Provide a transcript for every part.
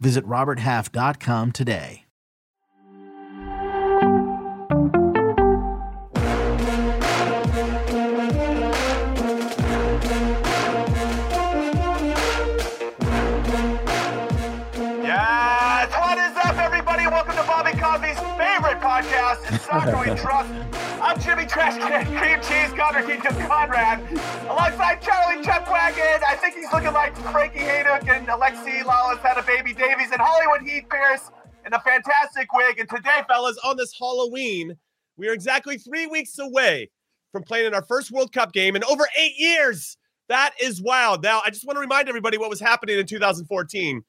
Visit RobertHalf.com today. Yes! What is up, everybody? Welcome to Bobby Coffee's favorite podcast, It's Soccer We Trust. I'm Jimmy Trash Can, Cream Cheese, Connor Kingdom Conrad, alongside Charlie Chuckwagon. I think he's looking like Frankie Hejduk and Alexi Lalas had a baby Davies and Hollywood Heath Pearce in a fantastic wig. And today, fellas, on this Halloween, we are exactly three weeks away from playing in our first World Cup game in over eight years. That is wild. Now, I just want to remind everybody what was happening in 2014.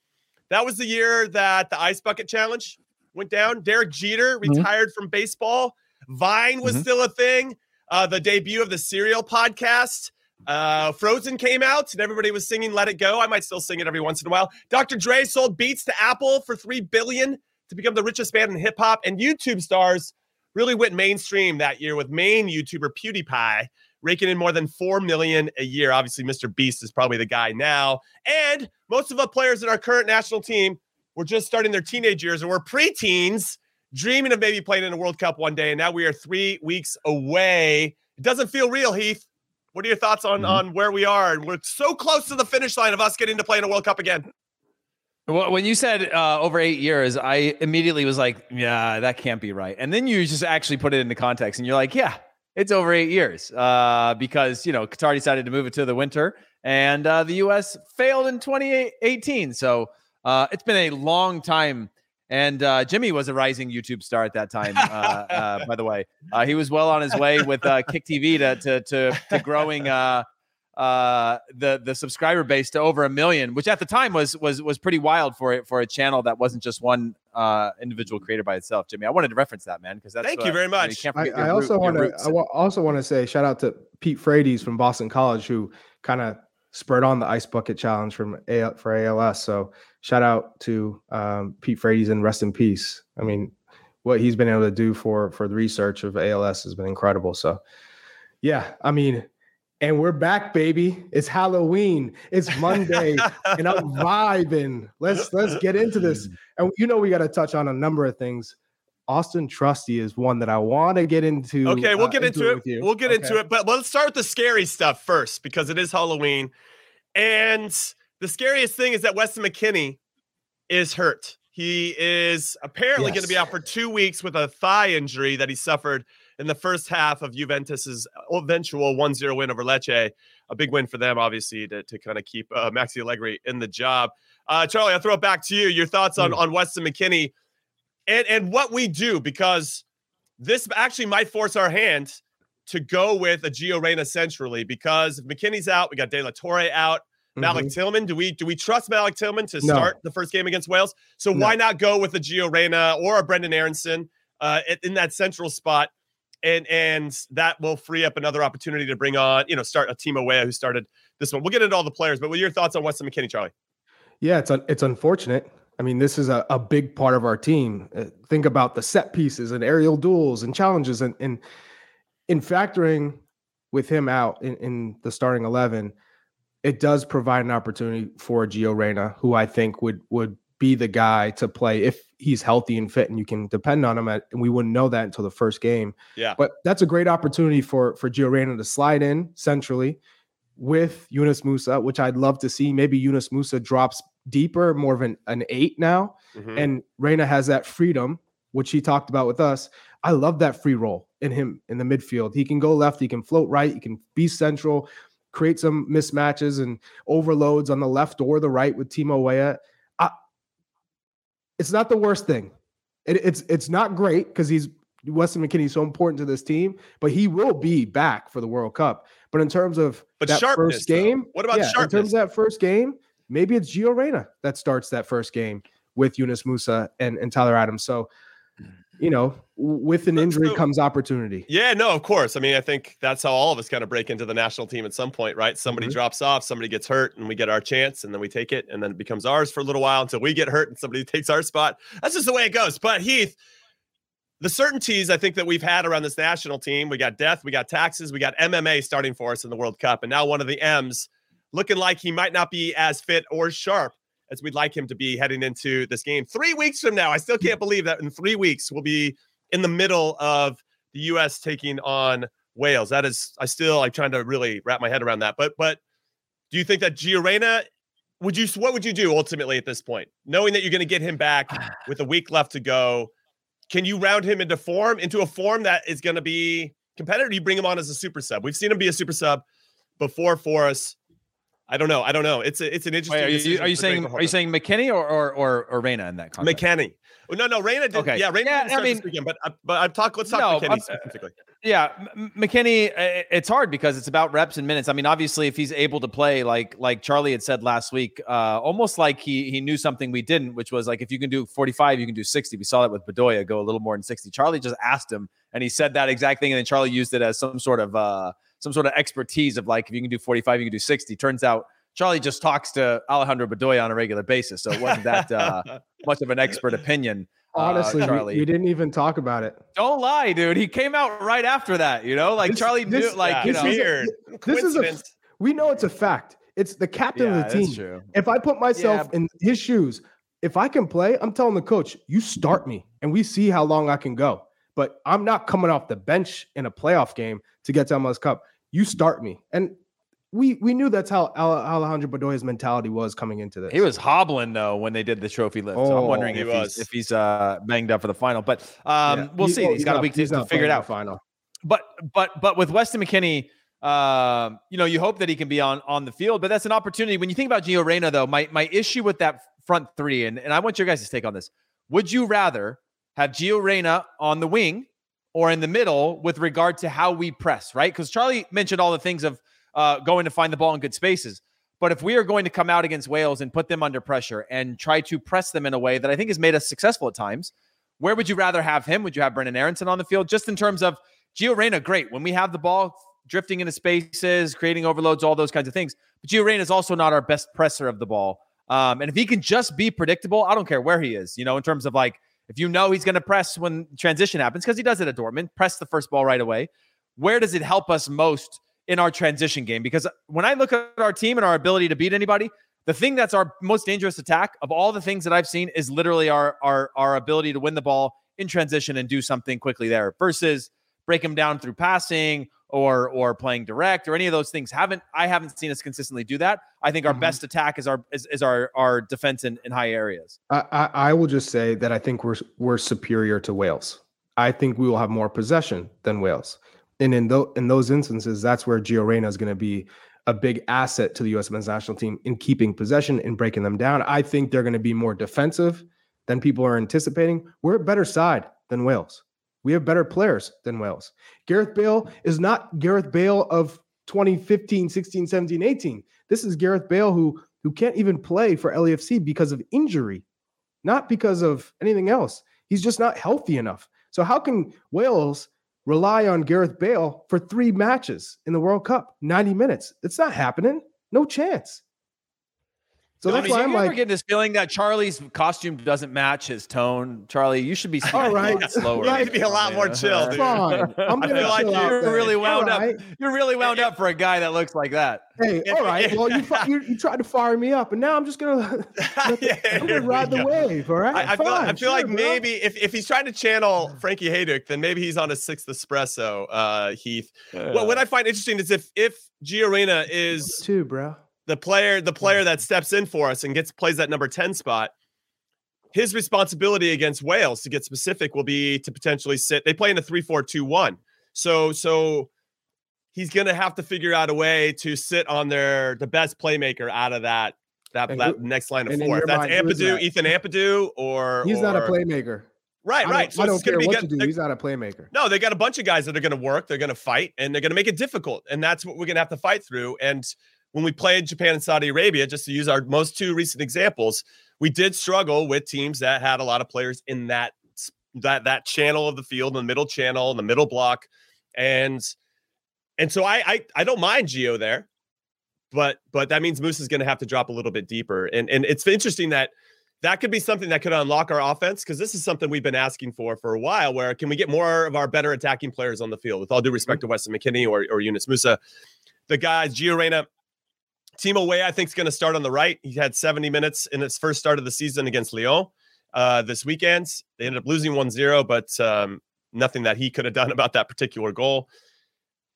That was the year that the Ice Bucket Challenge went down. Derek Jeter retired from baseball. Vine was Mhm. still a thing. Uh, the debut of the Serial podcast. Uh, Frozen came out and everybody was singing "Let It Go." I might still sing it every once in a while. Dr. Dre sold Beats to Apple for three billion to become the richest band in hip hop. And YouTube stars really went mainstream that year with main YouTuber PewDiePie raking in more than 4 million a year. Obviously, Mr. Beast is probably the guy now. And most of the players in our current national team were just starting their teenage years and were preteens, dreaming of maybe playing in a World Cup one day. And now we are three weeks away. It doesn't feel real, Heath. What are your thoughts on, Mhm. on where we are? And we're so close to the finish line of us getting to play in a World Cup again. Well, when you said uh, over eight years, I immediately was like, yeah, that can't be right. And then you just actually put it into context and you're like, yeah, it's over eight years uh, because, you know, Qatar decided to move it to the winter and uh, the U.S. failed in 2018. So uh, it's been a long time. And uh, Jimmy was a rising YouTube star at that time, uh, uh, by the way. Uh, he was well on his way with uh, Kick TV to, to, to, to growing uh, uh the the subscriber base to over a million which at the time was was was pretty wild for it for a channel that wasn't just one uh individual creator by itself jimmy i wanted to reference that man because that's Thank uh, you very know, much. can't I, I also root- your want to. roots. I also want to say shout out to Pete Frates from Boston College who kind of spurred on the ice bucket challenge from A- for ALS. So shout out to um, Pete Frates and rest in peace. I mean, what he's been able to do for for the research of ALS has been incredible. So yeah, I mean, and we're back, baby. It's Halloween. It's Monday, and I'm vibing. Let's let's get into this. And you know we got to touch on a number of things. Austin Trusty is one that I want to get into. Okay, we'll uh, get into, it. with you. We'll get into it, but let's start with the scary stuff first because it is Halloween. And the scariest thing is that Weston McKennie is hurt. He is apparently going to be out for two weeks with a thigh injury that he suffered in the first half of Juventus's eventual 1 0 win over Lecce. A big win for them, obviously, to, to kind of keep uh, Maxi Allegri in the job. Uh, Charlie, I'll throw it back to you. Your thoughts on, on Weston McKennie and, and what we do because this actually might force our hand to go with a Gio Reyna centrally because if McKennie's out, we got De La Torre out. Malik Mhm. Tillman, do we do we trust Malik Tillman to No. start the first game against Wales? So No. why not go with a Gio Reyna or a Brenden Aaronson uh, in- in that central spot, and and that will free up another opportunity to bring on you know start a team away who started this one. We'll get into all the players, but what are your thoughts on Weston McKennie, Charlie? Yeah, it's un- it's unfortunate. I mean, this is a, a big part of our team. Uh, think about the set pieces and aerial duels and challenges, and, and in factoring with him out in, in the starting eleven, it does provide an opportunity for Gio Reyna, who I think would would be the guy to play if he's healthy and fit, and you can depend on him. At, and we wouldn't know that until the first game. Yeah, but that's a great opportunity for for Gio Reyna to slide in centrally with Yunus Musah, which I'd love to see. Maybe Yunus Musah drops deeper, more of an, an eight now. Mm-hmm. And Reyna has that freedom, which he talked about with us. I love that free roll in him in the midfield. He can go left, he can float right, he can be central, create some mismatches and overloads on the left or the right with Timo Weah. I, it's not the worst thing. It, it's it's not great because he's Weston McKennie's so important to this team, but he will be back for the World Cup. But in terms of but that first game, though. what about yeah? In terms of that first game, maybe it's Gio Reyna that starts that first game with Yunus Musah and, and Tyler Adams. So, you know, with an injury comes opportunity. Yeah, no, of course. I mean, I think that's how all of us kind of break into the national team at some point, right? Somebody mm-hmm. drops off, somebody gets hurt, and we get our chance, and then we take it, and then it becomes ours for a little while until we get hurt and somebody takes our spot. That's just the way it goes. But Heath, the certainties I think that we've had around this national team, we got death, we got taxes, we got MMA starting for us in the World Cup, and now one of the M's looking like he might not be as fit or sharp as we'd like him to be heading into this game. Three weeks from now, I still can't believe that in three weeks we'll be in the middle of the U.S. taking on Wales. That is, I still I'm trying to really wrap my head around that. But but do you think that Gio Reyna would you what would you do ultimately at this point, knowing that you're going to get him back with a week left to go? Can you round him into form into a form that is going to be competitive? you bring him on as a super sub? We've seen him be a super sub before for us. I don't know. I don't know. It's a, it's an interesting. Wait, are you, are you saying are you saying McKennie or or or, or Reyna in that context? McKennie. Oh, no, no, Reyna did. Okay. Yeah, Reyna. Yeah, I mean, weekend, but uh, but I'm talk. Let's talk no, McKennie specifically. Yeah, McKennie. It's hard because it's about reps and minutes. I mean, obviously, if he's able to play like like Charlie had said last week, uh, almost like he he knew something we didn't, which was like if you can do 45, you can do 60. We saw that with Bedoya go a little more than 60. Charlie just asked him, and he said that exact thing, and then Charlie used it as some sort of uh some sort of expertise of like if you can do 45, you can do 60. Turns out Charlie just talks to Alejandro Bedoya on a regular basis, so it wasn't that uh, much of an expert opinion. Uh, Honestly, uh, Charlie, we, we, didn't even talk about it. Don't lie, dude. He came out right after that. You know, like this, Charlie this, knew, like yeah, you know, weird. This is a. We know it's a fact. It's the captain yeah, of the team. If I put myself yeah. in his shoes, if I can play, I'm telling the coach, you start me, and we see how long I can go. But I'm not coming off the bench in a playoff game to get to MLS Cup. You start me, and we we knew that's how Alejandro Bedoya's mentality was coming into this. He was hobbling though when they did the trophy lift. Oh, so I'm oh, wondering if he's if he's uh, banged up for the final. But um, yeah. we'll he, see. Well, he's, he's got not, a week to, to figure it out. Final. But but but with Weston McKennie, uh, you know, you hope that he can be on on the field. But that's an opportunity. When you think about Gio Reyna, though, my my issue with that front three, and, and I want your guys to take on this. Would you rather have Gio Reyna on the wing or in the middle with regard to how we press, right? Because Charlie mentioned all the things of uh, going to find the ball in good spaces. But if we are going to come out against Wales and put them under pressure and try to press them in a way that I think has made us successful at times, where would you rather have him? Would you have Brenden Aaronson on the field? Just in terms of Gio Reyna, great. When we have the ball drifting into spaces, creating overloads, all those kinds of things. But Gio Reyna is also not our best presser of the ball. Um, and if he can just be predictable, I don't care where he is, you know, in terms of like, if you know he's going to press when transition happens, because he does it at Dortmund, press the first ball right away. Where does it help us most in our transition game because when I look at our team and our ability to beat anybody, the thing that's our most dangerous attack of all the things that I've seen is literally our our our ability to win the ball in transition and do something quickly there versus break them down through passing or or playing direct or any of those things. Haven't I haven't seen us consistently do that. I think our mm-hmm. best attack is our is, is our our defense in, in high areas. I, I, I will just say that I think we're we're superior to Wales. I think we will have more possession than Wales. And in, th- in those instances, that's where Gio Reyna is going to be a big asset to the U.S. men's national team in keeping possession and breaking them down. I think they're going to be more defensive than people are anticipating. We're a better side than Wales. We have better players than Wales. Gareth Bale is not Gareth Bale of 2015, 16, 17, 18. This is Gareth Bale who who can't even play for LAFC because of injury, not because of anything else. He's just not healthy enough. So how can Wales rely on Gareth Bale for three matches in the World Cup, 90 minutes. It's not happening. No chance. So that's why I'm like, getting this feeling that Charlie's costume doesn't match his tone? Charlie, you should be All right. slower. Yeah, You need to be a lot more chill, dude. fine. I'm gonna feel like out You're then. really wound All up. right. You're really wound up for a guy that looks like that. Hey, all right. Well, you, you you tried to fire me up, and now I'm just gonna, the- Yeah, I'm gonna ride we the go. wave. All right. I, I feel, I Fine, feel like bro. maybe if, if he's trying to channel Frankie Hejduk, then maybe he's on a sixth espresso, uh, Heath. Well, what I find interesting is if if Gio Reyna is too, bro. The player the player that steps in for us and gets plays that number 10 spot his responsibility against wales to get specific will be to potentially sit they play in a 3-4-2-1 so so he's gonna have to figure out a way to sit on their the best playmaker out of that that, And that who- next line of four if that's mind, Ampadu, that? Ethan Ampadu, or He's not a playmaker. right right so I don't care what get- you do. He's not a playmaker. no, they got a bunch of guys that are going to work. They're going to fight, and they're going to make it difficult. And that's what we're going to have to fight through. And when we played Japan and Saudi Arabia, just to use our most two recent examples, we did struggle with teams that had a lot of players in that that that channel of the field, in the middle channel, in the middle block, and and so I I, I don't mind Gio there, but but that means Moose is going to have to drop a little bit deeper. And and it's interesting that that could be something that could unlock our offense because this is something we've been asking for for a while. Where can we get more of our better attacking players on the field? With all due respect mm-hmm. to Weston McKennie or, or Yunus Musah, the guys Gio Reyna, Timo Weah, I think is going to start on the right. He had 70 minutes in his first start of the season against Lyon uh, this weekend. They ended up losing 1-0, but um, nothing that he could have done about that particular goal.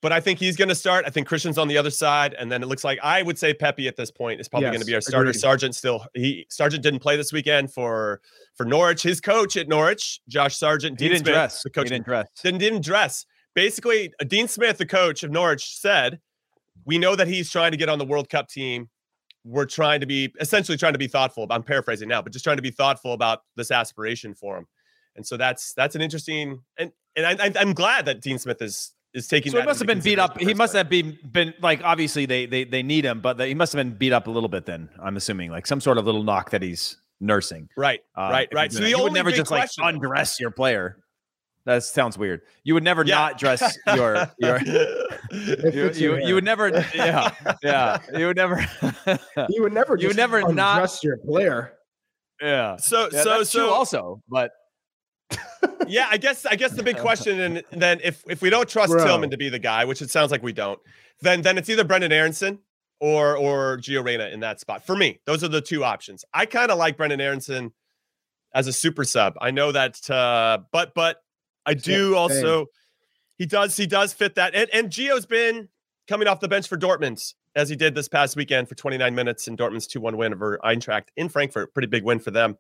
But I think he's going to start. I think Christian's on the other side, and then it looks like I would say Pepi at this point is probably going to be our starter. agreed. Sargent still he Sargent didn't play this weekend for for Norwich. His coach at Norwich, Josh Sargent, He Dean didn't Smith, dress. the coach He didn't dress. didn't, didn't dress. Basically, Dean Smith, the coach of Norwich, said, "We know that he's trying to get on the World Cup team. We're trying to be essentially trying to be thoughtful. I'm paraphrasing now, but just trying to be thoughtful about this aspiration for him." And so that's that's an interesting and and I, I, I'm glad that Dean Smith is is taking. So he must have been beat up. He must have been been like obviously they they they need him, but he must have been beat up a little bit. Then I'm assuming like some sort of little knock that he's nursing. right, Uh, right, right. So the you only would never just like undress your player. That sounds weird. You would never Yeah. not dress your your. You, you, you would never, yeah, yeah. You would never, You would never. You would never not- undress your player. yeah. so Yeah, so that's so true also, but yeah, I guess I guess the big question, and then if if we don't trust Bro. Tillman to be the guy, which it sounds like we don't, then then it's either Brenden Aaronson or or Gio Reyna in that spot. For me, those are the two options. I kind of like Brenden Aaronson as a super sub. I know that, uh, but but I do same. also he does he does fit that, and and Gio's been coming off the bench for Dortmund as he did this past weekend for 29 minutes in Dortmund's 2-1 win over Eintracht in Frankfurt. Pretty big win for them.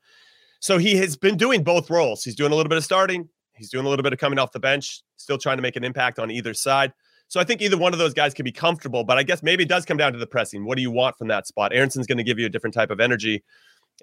So he has been doing both roles. He's doing a little bit of starting, he's doing a little bit of coming off the bench, still trying to make an impact on either side. So I think either one of those guys can be comfortable, but I guess maybe it does come down to the pressing. What do you want from that spot? Aaronson's going to give you a different type of energy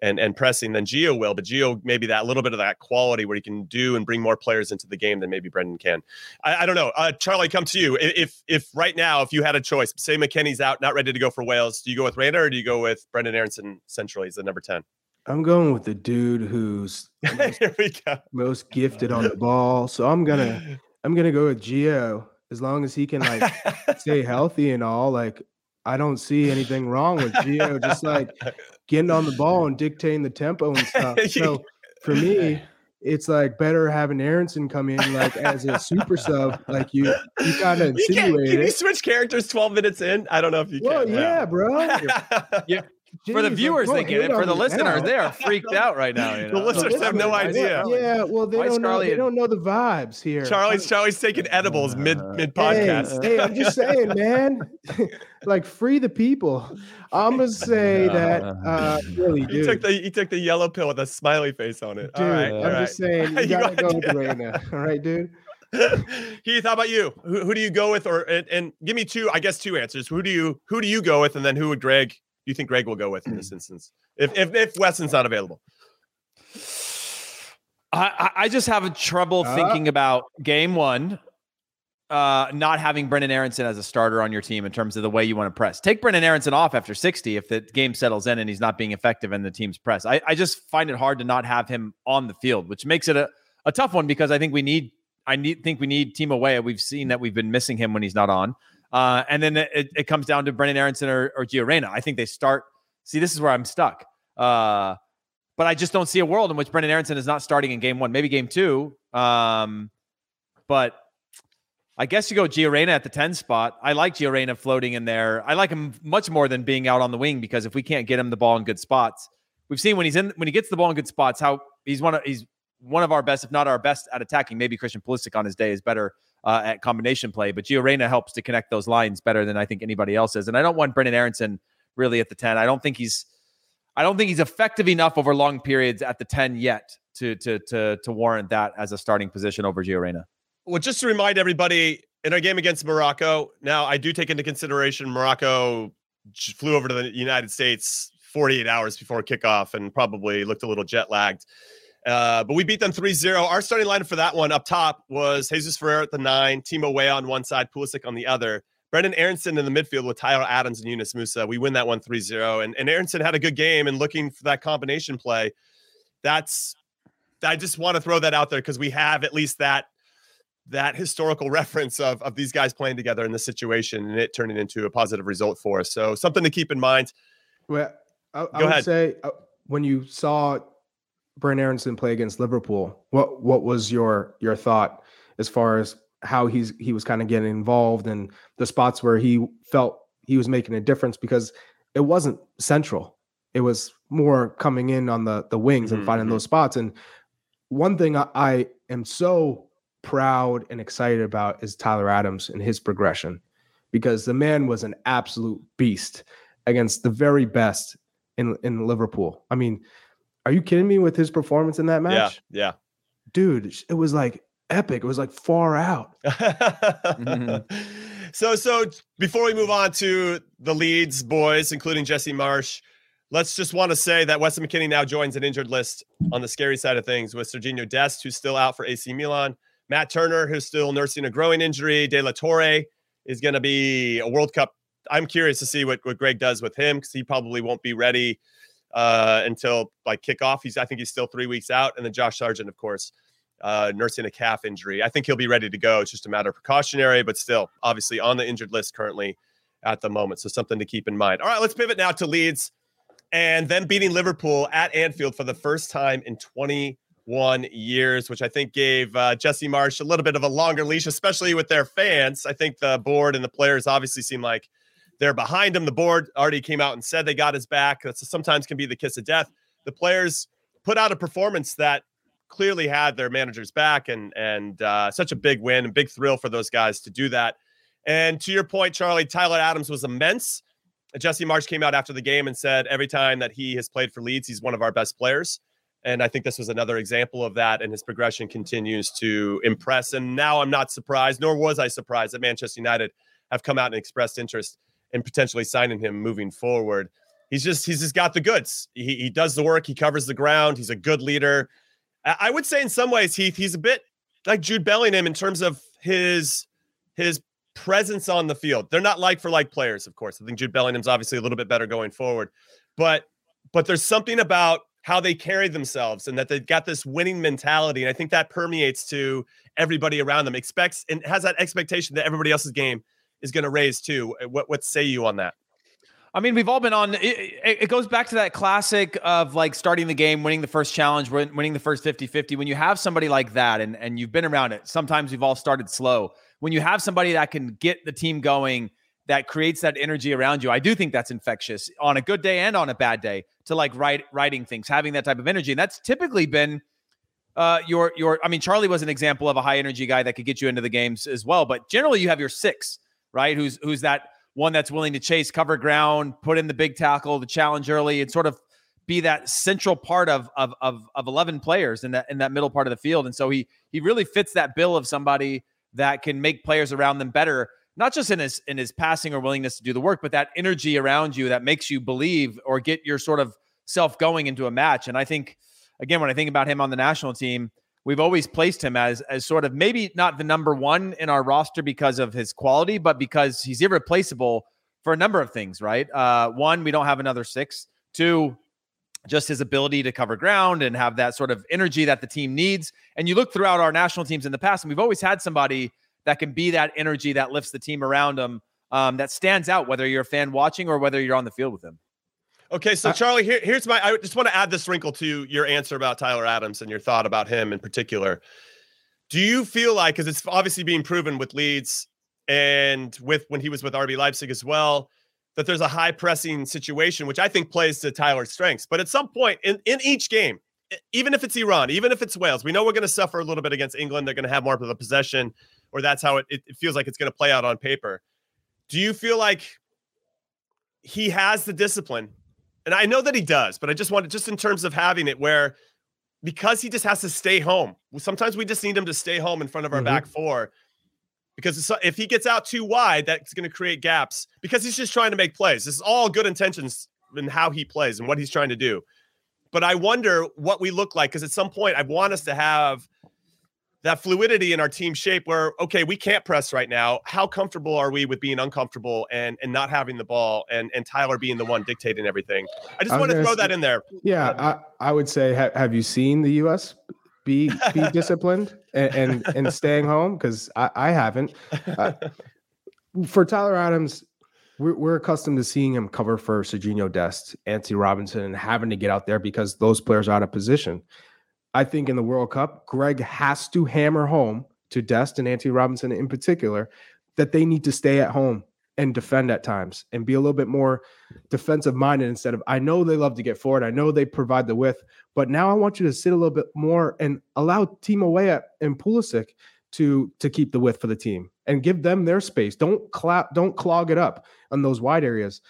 and and pressing than Gio will, but Gio maybe that little bit of that quality where he can do and bring more players into the game than maybe Brenden can. I, I don't know. Uh, Charlie, come to you. If if right now, if you had a choice, say McKennie's out, not ready to go for Wales, do you go with Reyna or do you go with Brenden Aaronson centrally as the number 10? I'm going with the dude who's Here we go. most gifted on the ball. So I'm gonna I'm gonna go with Gio as long as he can like stay healthy and all. Like I don't see anything wrong with Gio just like getting on the ball and dictating the tempo and stuff. So for me, it's like better having Aaronson come in like as a super sub. Like you you kind of You can't, insinuate can you switch characters 12 minutes in? I don't know if you Well, can. yeah, bro. for the Jeez, like, viewers don't thinking hate it, for the listeners, now. they are freaked out right now. You The know? listeners have no idea. Yeah, well, they Why don't know. Scarlett- They don't know the vibes here. Charlie's Charlie's taking edibles mid mid Hey, podcast. Hey, I'm just saying, man. like free the people. I'm gonna say that uh really, he dude. took the he took the yellow pill with a smiley face on it. dude, all right, I'm all right. just saying you You gotta gotta go do with the Reyna. All right, dude. Heath, how about you? Who, who do you go with, or and, and give me two? I guess two answers. Who do you who do you go with, and then who would Gregg? Do you think Gregg will go with in this instance? If if if Weston's not available, I, I- I just have trouble Uh. thinking about game one, uh, not having Brenden Aaronson as a starter on your team in terms of the way you want to press. Take Brenden Aaronson off after 60 if the game settles in and he's not being effective in the team's press. I, I just find it hard to not have him on the field, which makes it a, a tough one because I think we need I need think we need Timo Weah. We've seen that we've been missing him when he's not on. Uh, and then it, it comes down to Brenden Aaronson or, or Gio Reyna. I think they start See, this is where I'm stuck. Uh, but I just don't see a world in which Brendan Aaronson is not starting in game one, maybe game two. Um, but I guess you go Gio Reyna at the 10 spot. I like Gio Reyna floating in there. I like him much more than being out on the wing because if we can't get him the ball in good spots, we've seen when he's in when he gets the ball in good spots, how he's one of he's one of our best, if not our best at attacking. Maybe Christian Pulisic on his day is better uh, at combination play, but Gio Reyna helps to connect those lines better than I think anybody else is. And I don't want Brenden Aaronson really at the 10. I don't think he's I don't think he's effective enough over long periods at the 10 yet to to to to warrant that as a starting position over Gio Reyna. Well, just to remind everybody, in our game against Morocco, now I do take into consideration Morocco flew over to the United States 48 hours before kickoff and probably looked a little jet lagged. Uh, but we beat them 3 0. Our starting lineup for that one up top was Jesus Ferreira at the nine, Timo Weah on one side, Pulisic on the other. Brenden Aaronson in the midfield with Tyler Adams and Yunus Musah. We win that one 3 0. And, and Aaronson had a good game and looking for that combination play. That's, I just want to throw that out there because we have at least that that historical reference of, of these guys playing together in this situation and it turning into a positive result for us. So something to keep in mind. Well, I, I would ahead. say uh, when you saw Brenden Aaronson play against Liverpool, what what was your your thought as far as how he's he was kind of getting involved and the spots where he felt he was making a difference because it wasn't central. It was more coming in on the the wings mm-hmm. and finding mm-hmm. those spots. And one thing I, I am so proud and excited about is Tyler Adams and his progression because the man was an absolute beast against the very best in in Liverpool. I mean, are you kidding me with his performance in that match? Yeah, yeah. Dude, it was like epic. It was like far out. mm-hmm. So so before we move on to the Leeds boys, including Jesse Marsch, let's just want to say that Weston McKennie now joins an injured list on the scary side of things with Serginho Dest, who's still out for AC Milan. Matt Turner, who's still nursing a growing injury. De La Torre is going to be a World Cup. I'm curious to see what, what Gregg does with him because he probably won't be ready uh, until like kickoff. He's I think he's still three weeks out, and then Josh Sargent, of course, uh, nursing a calf injury. I think he'll be ready to go. It's just a matter of precautionary, but still, obviously on the injured list currently at the moment. So something to keep in mind. All right, let's pivot now to Leeds and then beating Liverpool at Anfield for the first time in 20 one years, which I think gave uh, Jesse Marsch a little bit of a longer leash, especially with their fans. I think the board and the players obviously seem like they're behind him. The board already came out and said they got his back. That sometimes can be the kiss of death. The players put out a performance that clearly had their managers back, and and uh, such a big win and big thrill for those guys to do that. And to your point, Charlie, Tyler Adams was immense. Jesse Marsch came out after the game and said every time that he has played for Leeds, he's one of our best players. And I think this was another example of that. And his progression continues to impress. And now I'm not surprised, nor was I surprised that Manchester United have come out and expressed interest in potentially signing him moving forward. He's just he's just got the goods. He, he does the work. He covers the ground. He's a good leader. I would say in some ways, Heath, he's a bit like Jude Bellingham in terms of his his presence on the field. They're not like for like players, of course. I think Jude Bellingham's obviously a little bit better going forward, but but there's something about how they carry themselves and that they've got this winning mentality. And I think that permeates to everybody around them, expects and has that expectation that everybody else's game is going to raise too. Uh, what what say you on that? I mean, we've all been on. It, it, goes back to that classic of like starting the game, winning the first challenge, winning the first 50 50. When you have somebody like that and, and you've been around it, sometimes we've all started slow. When you have somebody that can get the team going that creates that energy around you. I do think that's infectious on a good day and on a bad day to like write writing things, having that type of energy. And that's typically been uh, your your. I mean, Charlie was an example of a high energy guy that could get you into the games as well. But generally, you have your six, right? Who's who's that one that's willing to chase, cover ground, put in the big tackle, the challenge early, and sort of be that central part of of of, of eleven players in that in that middle part of the field. And so he he really fits that bill of somebody that can make players around them better not just in his in his passing or willingness to do the work, but that energy around you that makes you believe or get your sort of self going into a match. And I think again, when I think about him on the national team, we've always placed him as as sort of maybe not the number one in our roster because of his quality, but because he's irreplaceable for a number of things. Right? Uh, one, we don't have another six. Two, just his ability to cover ground and have that sort of energy that the team needs. And you look throughout our national teams in the past, and we've always had somebody that can be that energy that lifts the team around them, um, that stands out, whether you're a fan watching or whether you're on the field with them. Okay, so uh, Charlie, here, here's my. I just want to add this wrinkle to your answer about Tyler Adams and your thought about him in particular. Do you feel like, because it's obviously being proven with Leeds and with when he was with RB Leipzig as well, that there's a high pressing situation, which I think plays to Tyler's strengths. But at some point in, in each game, even if it's Iran, even if it's Wales, we know we're going to suffer a little bit against England. They're going to have more of the possession, or that's how it, it feels like it's going to play out on paper. Do you feel like he has the discipline and I know that he does, but I just want to, just in terms of having it where because he just has to stay home. Sometimes we just need him to stay home in front of our mm-hmm. back four because if he gets out too wide, that's going to create gaps because he's just trying to make plays. This is all good intentions in how he plays and what he's trying to do. But I wonder what we look like because at some point I want us to have that fluidity in our team shape where okay we can't press right now. How comfortable are we with being uncomfortable and and not having the ball and and tyler being the one dictating everything? I just want to throw say, that in there. Yeah i, I would say ha- have you seen the us be be disciplined and, and, and staying home? Because I, I haven't. Uh, for tyler adams we're, we're accustomed to seeing him cover for Serginho Dest, Antonee Robinson, and having to get out there because those players are out of position. I think in the World Cup, Gregg has to hammer home to Dest and Antonee Robinson in particular that they need to stay at home and defend at times and be a little bit more defensive minded instead of I know they love to get forward. I know they provide the width, but now I want you to sit a little bit more and allow Timo Weah and Pulisic to to keep the width for the team and give them their space. Don't clap, don't clog it up on those wide areas.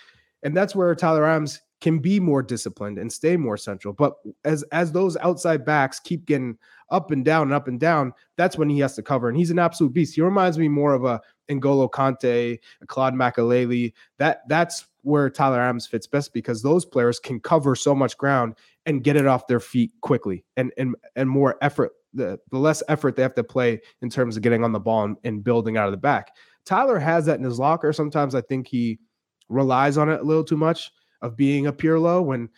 And that's where Tyler Adams can be more disciplined and stay more central. But as as those outside backs keep getting up and down and up and down, that's when he has to cover. And he's an absolute beast. He reminds me more of a N'Golo Kanté, a Claude Makélélé. That that's where Tyler Adams fits best because those players can cover so much ground and get it off their feet quickly and and and more effort. The, the less effort they have to play in terms of getting on the ball and, and building out of the back. Tyler has that in his locker. Sometimes I think he relies on it a little too much of being a Pirlo when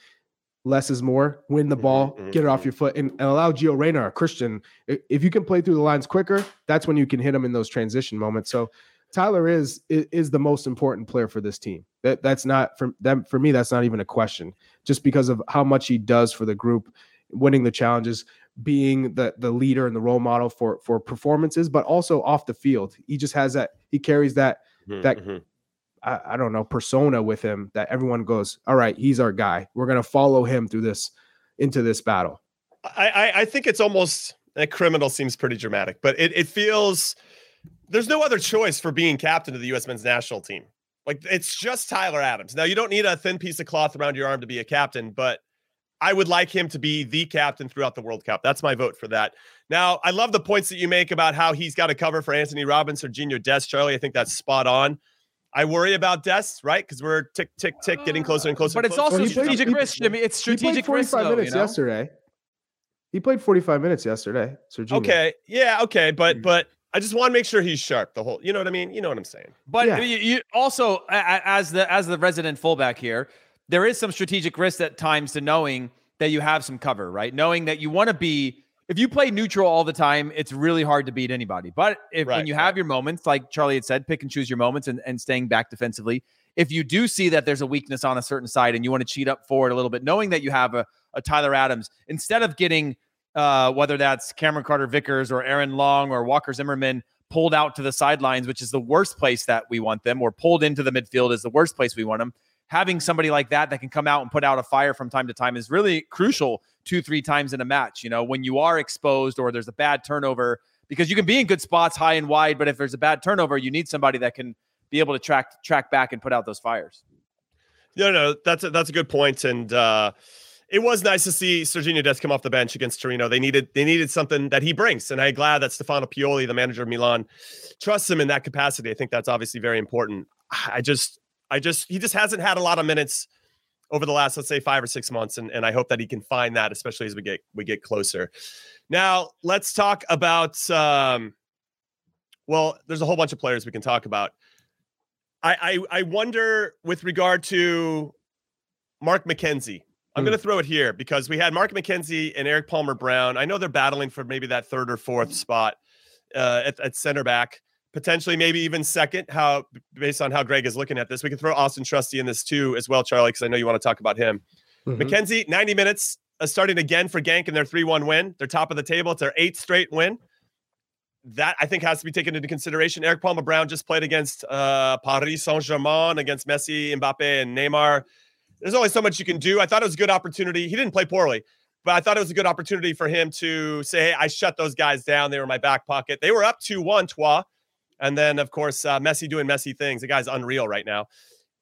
less is more. Win the ball, mm-hmm. get it off mm-hmm. your foot, and, and allow Gio Reyna or Christian. If you can play through the lines quicker, that's when you can hit them in those transition moments. So Tyler is is the most important player for this team. That that's not for them for me. That's not even a question. Just because of how much he does for the group, winning the challenges, being the the leader and the role model for for performances, but also off the field. He just has that. He carries that mm-hmm. that mm-hmm. I, I don't know persona with him that everyone goes, all right, he's our guy. We're gonna follow him through this into this battle. I I, I think it's almost a criminal seems pretty dramatic, but it it feels there's no other choice for being captain of the U.S. men's national team. Like it's just Tyler Adams. Now you don't need a thin piece of cloth around your arm to be a captain, but I would like him to be the captain throughout the World Cup. That's my vote for that. Now, I love the points that you make about how he's got to cover for Anthony Robbins or Serginho Dest, Charlie. I think that's spot on. I worry about deaths, right? Because we're tick, tick, tick, getting closer and closer. But it's closer. also strategic played, risk. I mean, it's strategic he played 45 risk, minutes you know? yesterday. He played 45 minutes yesterday. Serginho. Okay. Yeah. Okay. But, mm. but I just want to make sure he's sharp the whole, you know what I mean? You know what I'm saying? But yeah. you, you also, as the, as the resident fullback here, there is some strategic risk at times to knowing that you have some cover, right? Knowing that you want to be if you play neutral all the time, it's really hard to beat anybody. But if right, when you have your moments, like Charlie had said, pick and choose your moments and, and staying back defensively. If you do see that there's a weakness on a certain side and you want to cheat up forward a little bit, knowing that you have a, a Tyler Adams, instead of getting uh, whether that's Cameron Carter Vickers or Aaron Long or Walker Zimmerman pulled out to the sidelines, which is the worst place that we want them, or pulled into the midfield is the worst place we want them having somebody like that that can come out and put out a fire from time to time is really crucial two, three times in a match. You know, when you are exposed or there's a bad turnover, because you can be in good spots high and wide, but if there's a bad turnover, you need somebody that can be able to track track back and put out those fires. No, no, that's a, that's a good point, and uh, it was nice to see Serginho Dest come off the bench against Torino. They needed they needed something that he brings, and I'm glad that Stefano Pioli, the manager of Milan, trusts him in that capacity. I think that's obviously very important. I just I just he just hasn't had a lot of minutes over the last let's say five or six months, and, and I hope that he can find that, especially as we get we get closer. Now let's talk about. Um, well, there's a whole bunch of players we can talk about. I I, I wonder with regard to Mark McKenzie. I'm mm. going to throw it here because we had Mark McKenzie and Erik Palmer Brown. I know they're battling for maybe that third or fourth spot uh, at, at center back. Potentially maybe even second. How based on how Gregg is looking at this, we can throw Austin Trusty in this too as well, Charlie, because I know you want to talk about him. Mhm. McKenzie, 90 minutes, uh, starting again for Genk in their 3 1 win. They're top of the table. It's their eighth straight win. That I think has to be taken into consideration. Erik Palmer Brown just played against uh, Paris Saint Germain, against Messi, Mbappe, and Neymar. There's only so much you can do. I thought it was a good opportunity. He didn't play poorly, but I thought it was a good opportunity for him to say, hey, I shut those guys down. They were in my back pocket. They were up 2 1, Troyes. And then, of course, uh, Messi doing messy things. The guy's unreal right now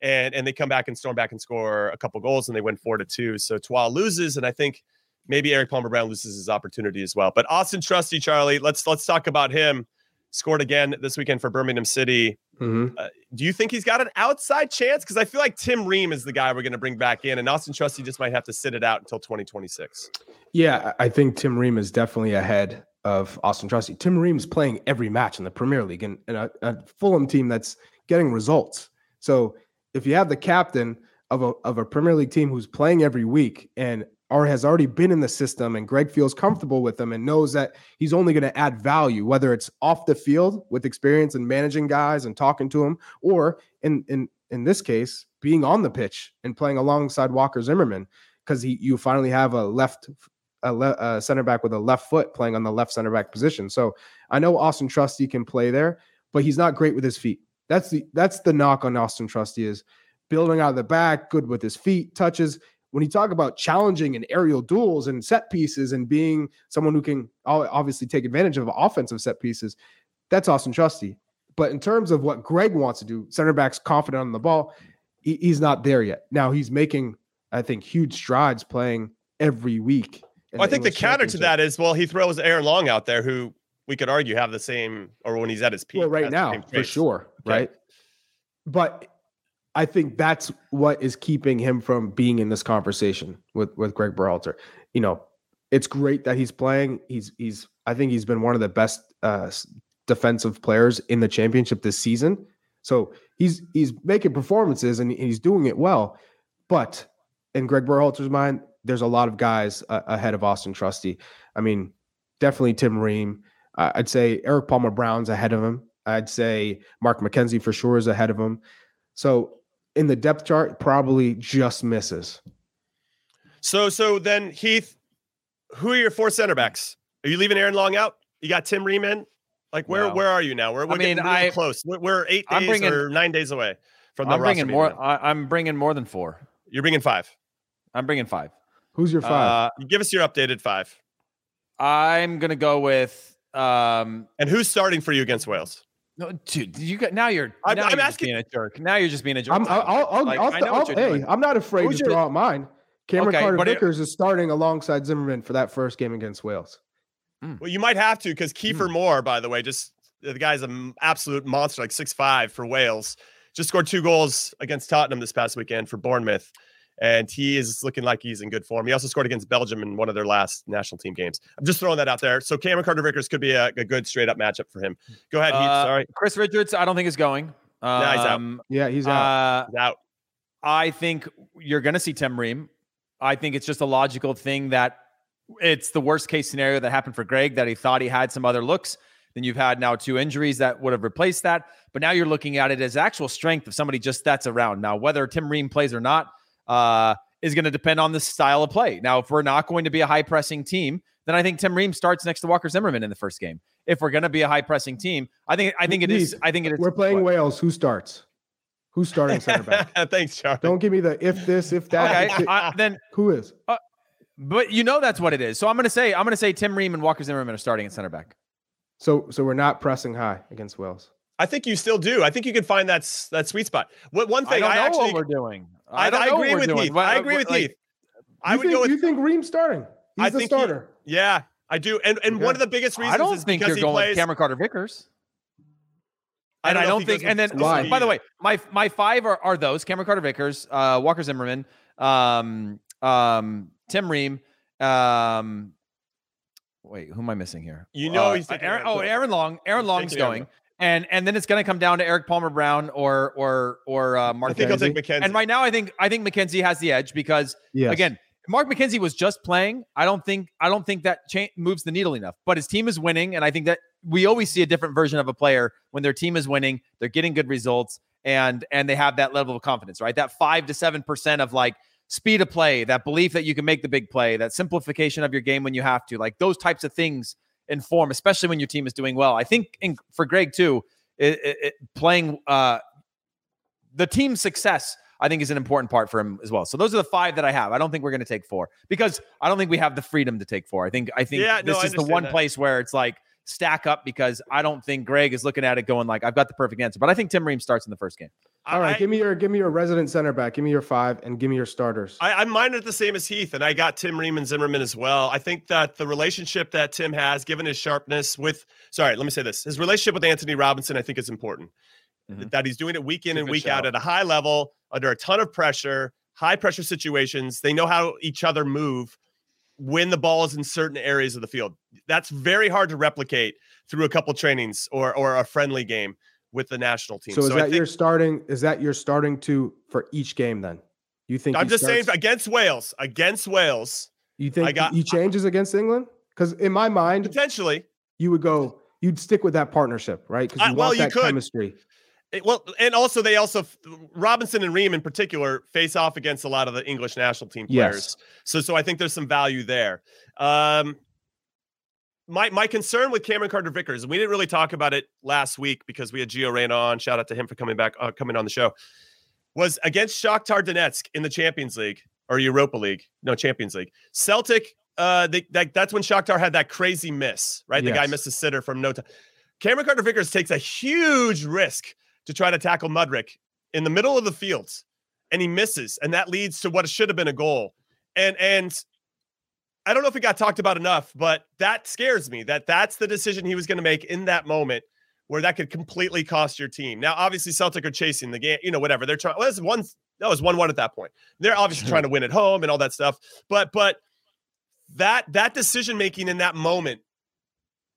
and and they come back and storm back and score a couple goals and they win four to two. So Troyes loses, and I think maybe Erik Palmer Brown loses his opportunity as well. But Austin Trusty, Charlie, let's let's talk about him. Scored again this weekend for Birmingham City. Mhm. Uh, do you think he's got an outside chance? Because I feel like Tim Ream is the guy we're going to bring back in, and Austin Trusty just might have to sit it out until 2026. Yeah, I I think Tim Ream is definitely ahead of Austin Trusty. Tim Ream's playing every match in the Premier League and, and a, a Fulham team that's getting results. So if you have the captain of a of a Premier League team who's playing every week and or has already been in the system and Gregg feels comfortable with him and knows that he's only going to add value, whether it's off the field with experience and managing guys and talking to them, or in in in this case, being on the pitch and playing alongside Walker Zimmerman, because he you finally have a left a, le- a center back with a left foot playing on the left center back position. So I know Austin Trusty can play there, but he's not great with his feet. That's the that's the knock on Austin Trusty is building out of the back, good with his feet, touches. When you talk about challenging and aerial duels and set pieces and being someone who can obviously take advantage of offensive set pieces, that's Austin Trusty. But in terms of what Gregg wants to do, center back's confident on the ball, he's not there yet. Now he's making, I think, huge strides playing every week. Well, I think the counter to that is well, he throws Aaron Long out there, who we could argue have the same, or when he's at his peak. Well, right now, for sure, Okay. right? But I think that's what is keeping him from being in this conversation with with Gregg Berhalter. You know, it's great that he's playing. He's he's I think he's been one of the best uh, defensive players in the championship this season. So he's he's making performances and he's doing it well. But in Gregg Berhalter's mind, there's a lot of guys uh, ahead of Austin Trusty. I mean, definitely Tim Ream. Uh, I'd say Erik Palmer Brown's ahead of him. I'd say Mark McKenzie for sure is ahead of him. So in the depth chart, probably just misses. So so then Heath, who are your four center backs? Are you leaving Aaron Long out? You got Tim Ream in. Like where No. where are you now? We're, we're I mean, getting really I- close. We're, we're 8 I'm days bringing- or nine days away from the I'm bringing more. I, I'm bringing more than four. You're bringing five. I'm bringing five. Who's your five? Uh, Give us your updated five. I'm gonna go with. Um, And who's starting for you against Wales? no, dude, you got now. You're. I'm- now I'm you're just asking- being a jerk. Now you're just being a jerk. I'm, I'll, I'll, I'll, Like, I'll, I know I'll- hey, doing. I'm not afraid Who's to your- throw out mine. Cameron Okay, Carter but it- Vickers is starting alongside Zimmerman for that first game against Wales. Well, you might have to because. Kiefer Moore, by the way, just the guy's an absolute monster, like six five for Wales. Just scored two goals against Tottenham this past weekend for Bournemouth, and he is looking like he's in good form. He also scored against Belgium in one of their last national team games. I'm just throwing that out there. So Cameron Carter Vickers could be a, a good straight up matchup for him. Go ahead, Heath. Uh, Sorry, Chris Richards. I don't think is going. Um, he's out. Yeah, he's out. uh, He's out. I think you're going to see Tim Ream. I think it's just a logical thing that it's the worst case scenario that happened for Gregg that he thought he had some other looks. Then you've had now two injuries that would have replaced that. But now you're looking at it as actual strength of somebody just that's around. Now, whether Tim Ream plays or not uh, is going to depend on the style of play. Now, if we're not going to be a high pressing team, then I think Tim Ream starts next to Walker Zimmerman in the first game. If we're going to be a high pressing team, I think I think it is. Heath, I think it is. We're playing what? Wales. Who starts? Who's starting center back? Thanks, Charlie. Don't give me the if this, if that. Okay, if- I, then who is? But you know that's what it is. So I'm gonna say I'm gonna say Tim Ream and Walker Zimmerman are starting at center back. So so we're not pressing high against Wales. I think you still do. I think you can find that that sweet spot. What one I thing don't I, know actually what we're doing. I, don't I agree with doing. Heath. I agree with like, Heath. I would think, go with you think Ream's starting? He's I the think he- starter. yeah. I do, and and Okay. one of the biggest reasons I don't is think because you're he going plays. with Cameron Carter Vickers. I And I don't if he think. And then, Why? By the way, my my five are, are those: Cameron Carter Vickers, uh, Walker Zimmerman, um, um, Tim Ream. Um, wait, who am I missing here? You know Uh, he's Aaron, Aaron oh Aaron Long. Aaron Long's taking Aaron going, Long. And and then it's going to come down to Erik Palmer Brown or or or uh, Mark. I think he'll take McKenzie. McKenzie. And right now, I think I think McKenzie has the edge because Yes. again, Mark McKenzie was just playing. I don't think I don't think that cha- moves the needle enough. But his team is winning, and I think that we always see a different version of a player when their team is winning, they're getting good results, and and they have that level of confidence, right? That five to seven percent of like speed of play, that belief that you can make the big play, that simplification of your game when you have to, like those types of things inform, especially when your team is doing well. I think in, for Gregg too, it, it, it, playing uh, the team's success. I think is an important part for him as well. So those are the five that I have. I don't think we're going to take four because I don't think we have the freedom to take four. I think I think Yeah, this I is the one that. place where it's like stack up because I don't think Gregg is looking at it going like I've got the perfect answer. But I think Tim Ream starts in the first game. All right, I, give me your give me your resident center back. Give me your five and give me your starters. I, I'm mine are the same as Heath, and I got Tim Ream and Zimmerman as well. I think that the relationship that Tim has, given his sharpness with, sorry, let me say this: his relationship with Antonee Robinson, I think, is important. Mhm. That he's doing it week in It's and good week out at a high level, under a ton of pressure, high pressure situations. They know how each other move when the ball is in certain areas of the field. That's very hard to replicate through a couple trainings or or a friendly game with the national team. so is I that think- your starting? Is that your starting to for each game? Then you think I'm just saying against Wales, against Wales, You think I got- he changes against England? Because in my mind, potentially. you would go, you'd stick with that partnership, right? Because you well, want you that could. chemistry. It- well, and also they also Robinson and Ream in particular face off against a lot of the English national team players. Yes. So, so I think there's some value there. Um, my my concern with Cameron Carter Vickers, and we didn't really talk about it last week because we had Gio Reyna on. Shout out to him for coming back, uh, coming on the show. Was against Shakhtar Donetsk in the Champions League or Europa League, no Champions League. Celtic, uh, they, that, that's when Shakhtar had that crazy miss, right? The guy Yes. missed a sitter from no time. Cameron Carter Vickers takes a huge risk to try to tackle Mudryk in the middle of the field, and he misses, and that leads to what should have been a goal. And and I don't know if it got talked about enough, but that scares me. That that's the decision he was going to make in that moment, where that could completely cost your team. Now, obviously, Celtic are chasing the game. You know, whatever they're trying. Well, that's one. That was one one at that point. They're obviously trying to win at home and all that stuff. But but that that decision making in that moment.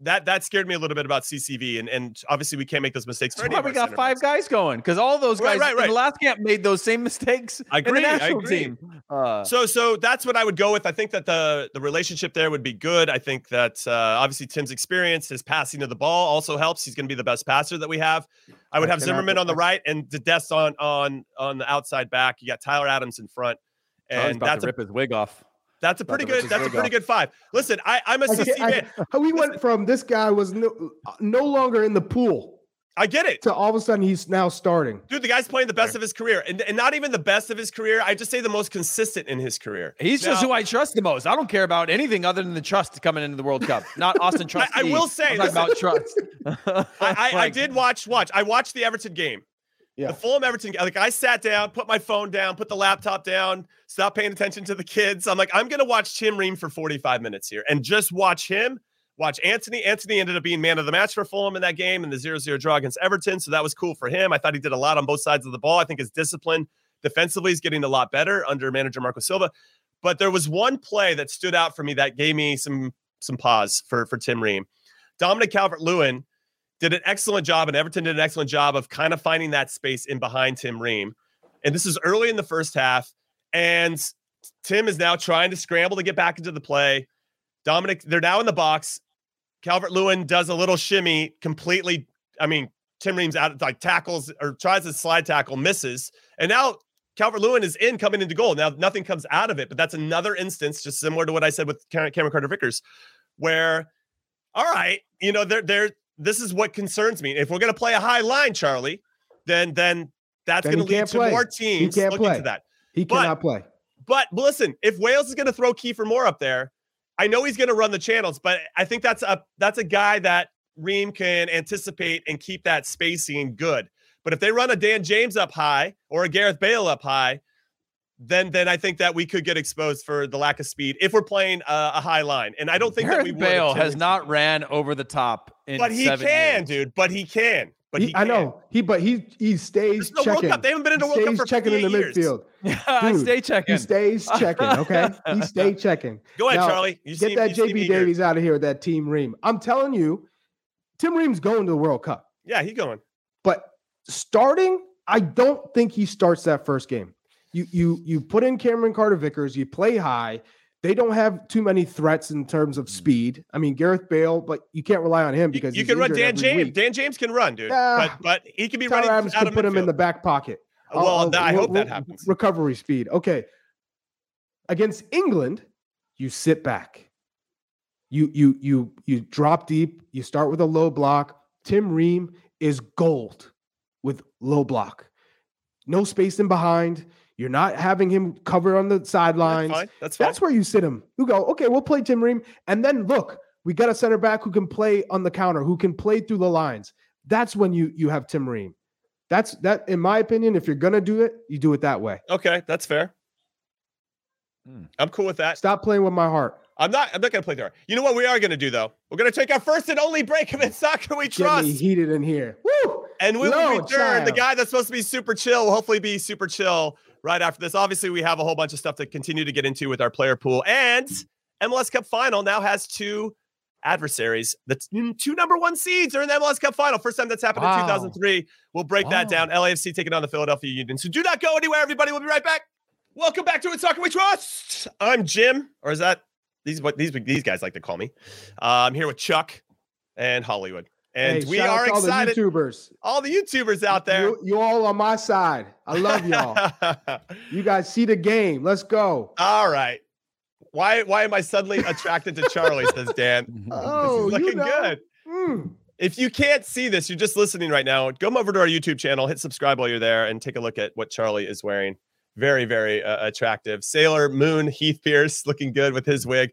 That that scared me a little bit about CCV, and and obviously we can't make those mistakes. That's why we got five backs. guys going because all those Right, guys right, in right. the last camp made those same mistakes I in agree, I agree. team. Uh, So so that's what I would go with. I think that the the relationship there would be good. I think that uh, obviously Tim's experience, his passing of the ball also helps. He's going to be the best passer that we have. I would have Zimmerman on the right and Dest on on on the outside back. You got Tyler Adams in front, and about that's to a rip his wig off. That's a pretty to good that's a pretty off. good five. Listen, I I'm a CC can't- man. I- we went from this guy was no, no longer in the pool I get it. to all of a sudden he's now starting. Dude, the guy's playing the best of his career, and, and not even the best of his career. I just say the most consistent in his career. He's just who I trust the most. I don't care about anything other than the trust coming into the World Cup. Not Austin Trust. I will say, I'm talking about trust. I, I, I did watch watch. I watched the Everton game. Yeah. The Fulham Everton. Like I sat down, put my phone down, put the laptop down, stop paying attention to the kids. I'm like, I'm gonna watch Tim Ream for 45 minutes here and just watch him. Watch Antonee. Antonee ended up being man of the match for Fulham in that game and the 0-0 draw against Everton. So that was cool for him. I thought he did a lot on both sides of the ball. I think his discipline defensively is getting a lot better under manager Marco Silva. But there was one play that stood out for me that gave me some some pause for for Tim Ream. Dominic Calvert-Lewin did an excellent job, and Everton did an excellent job of kind of finding that space in behind Tim Ream. And this is early in the first half, and Tim is now trying to scramble to get back into the play. Dominic, they're now in the box. Calvert Lewin does a little shimmy, completely. I mean, Tim Ream's out, like tackles or tries to slide tackle, misses. And now Calvert Lewin is in coming into goal. Now, nothing comes out of it, but that's another instance, just similar to what I said with Cameron Carter Vickers, where, all right, you know, they're, they're, this is what concerns me. If we're going to play a high line, Charlie, then, then that's Then going to lead to play. more He teams can't looking play. to that. He But- cannot play. But listen, if Wales is going to throw Kiefer Moore up there, I know he's going to run the channels, but I think that's a that's a guy that Ream can anticipate and keep that spacing good. But if they run a Dan James up high or a Gareth Bale up high, then then I think that we could get exposed for the lack of speed if we're playing a, a high line. And I don't think that we Gareth would if Bale has not ran over the top in But he seven can, years. dude. But he can. But he, He- I know he, but he he stays There's no World checking. Cup. They haven't been in a He World Cup for checking in the 58 years. midfield. I stay checking. He stays checking. Okay, he stay checking. Go ahead, Now, Charlie. You Get seem- that you JB eager. Davies out of here with that team Ream. I'm telling you, Tim Ream's going to the World Cup. Yeah, he going. But starting, I don't think he starts that first game. You you you put in Cameron Carter Vickers, you play high. they don't have too many threats in terms of mm. speed. I mean, Gareth Bale, but you can't rely on him because you can run Dan James. week. Dan James can run, dude. Yeah. But but he can be Tyler running Adams out can put him in the back pocket. Uh, well, I'll- I I'll- hope that happens. Recovery speed. Okay. Against England, you sit back. You you you you drop deep. You start with a low block. Tim Ream is gold with low block. No space in behind. You're not having him cover on the That's sidelines. fine. That's fine. That's where you sit him. You go, okay, we'll play Tim Ream. And then look, we got a center back who can play on the counter, who can play through the lines. That's when you you have Tim Ream. That's that, in my opinion, if you're gonna do it, you do it that way. okay, that's fair. Hmm. I'm cool with that. Stop playing with my heart. I'm not. I'm not gonna play there. You know what we are gonna do though? We're gonna take our first and only break of It's Soccer We Get Trust. me heated in here. Woo! And we will Lord, return. The guy that's supposed to be super chill will hopefully be super chill right after this. Obviously, we have a whole bunch of stuff to continue to get into with our player pool. And MLS Cup final now has two adversaries. The t- two number one seeds are in the MLS Cup final. First time that's happened Wow. in 2003. We'll break that down. LAFC taking on the Philadelphia Union. So do not go anywhere, everybody. We'll be right back. Welcome back to In Soccer We Trust. I'm Jim, or is that these what these these guys like to call me? Uh, I'm here with Chuck and Hollywood. And Hey, we shout out are to all the excited YouTubers. all the YouTubers out there. You, you all on my side. I love y'all. you guys see the game. Let's go. all right. Why why am I suddenly attracted to Charlie? Says Dan. Oh, this is you looking know. good. Mm. If you can't see this, you're just listening right now. Go over to our YouTube channel, hit subscribe while you're there, and take a look at what Charlie is wearing. Very, very uh, attractive. Sailor Moon Heath Pearce looking good with his wig.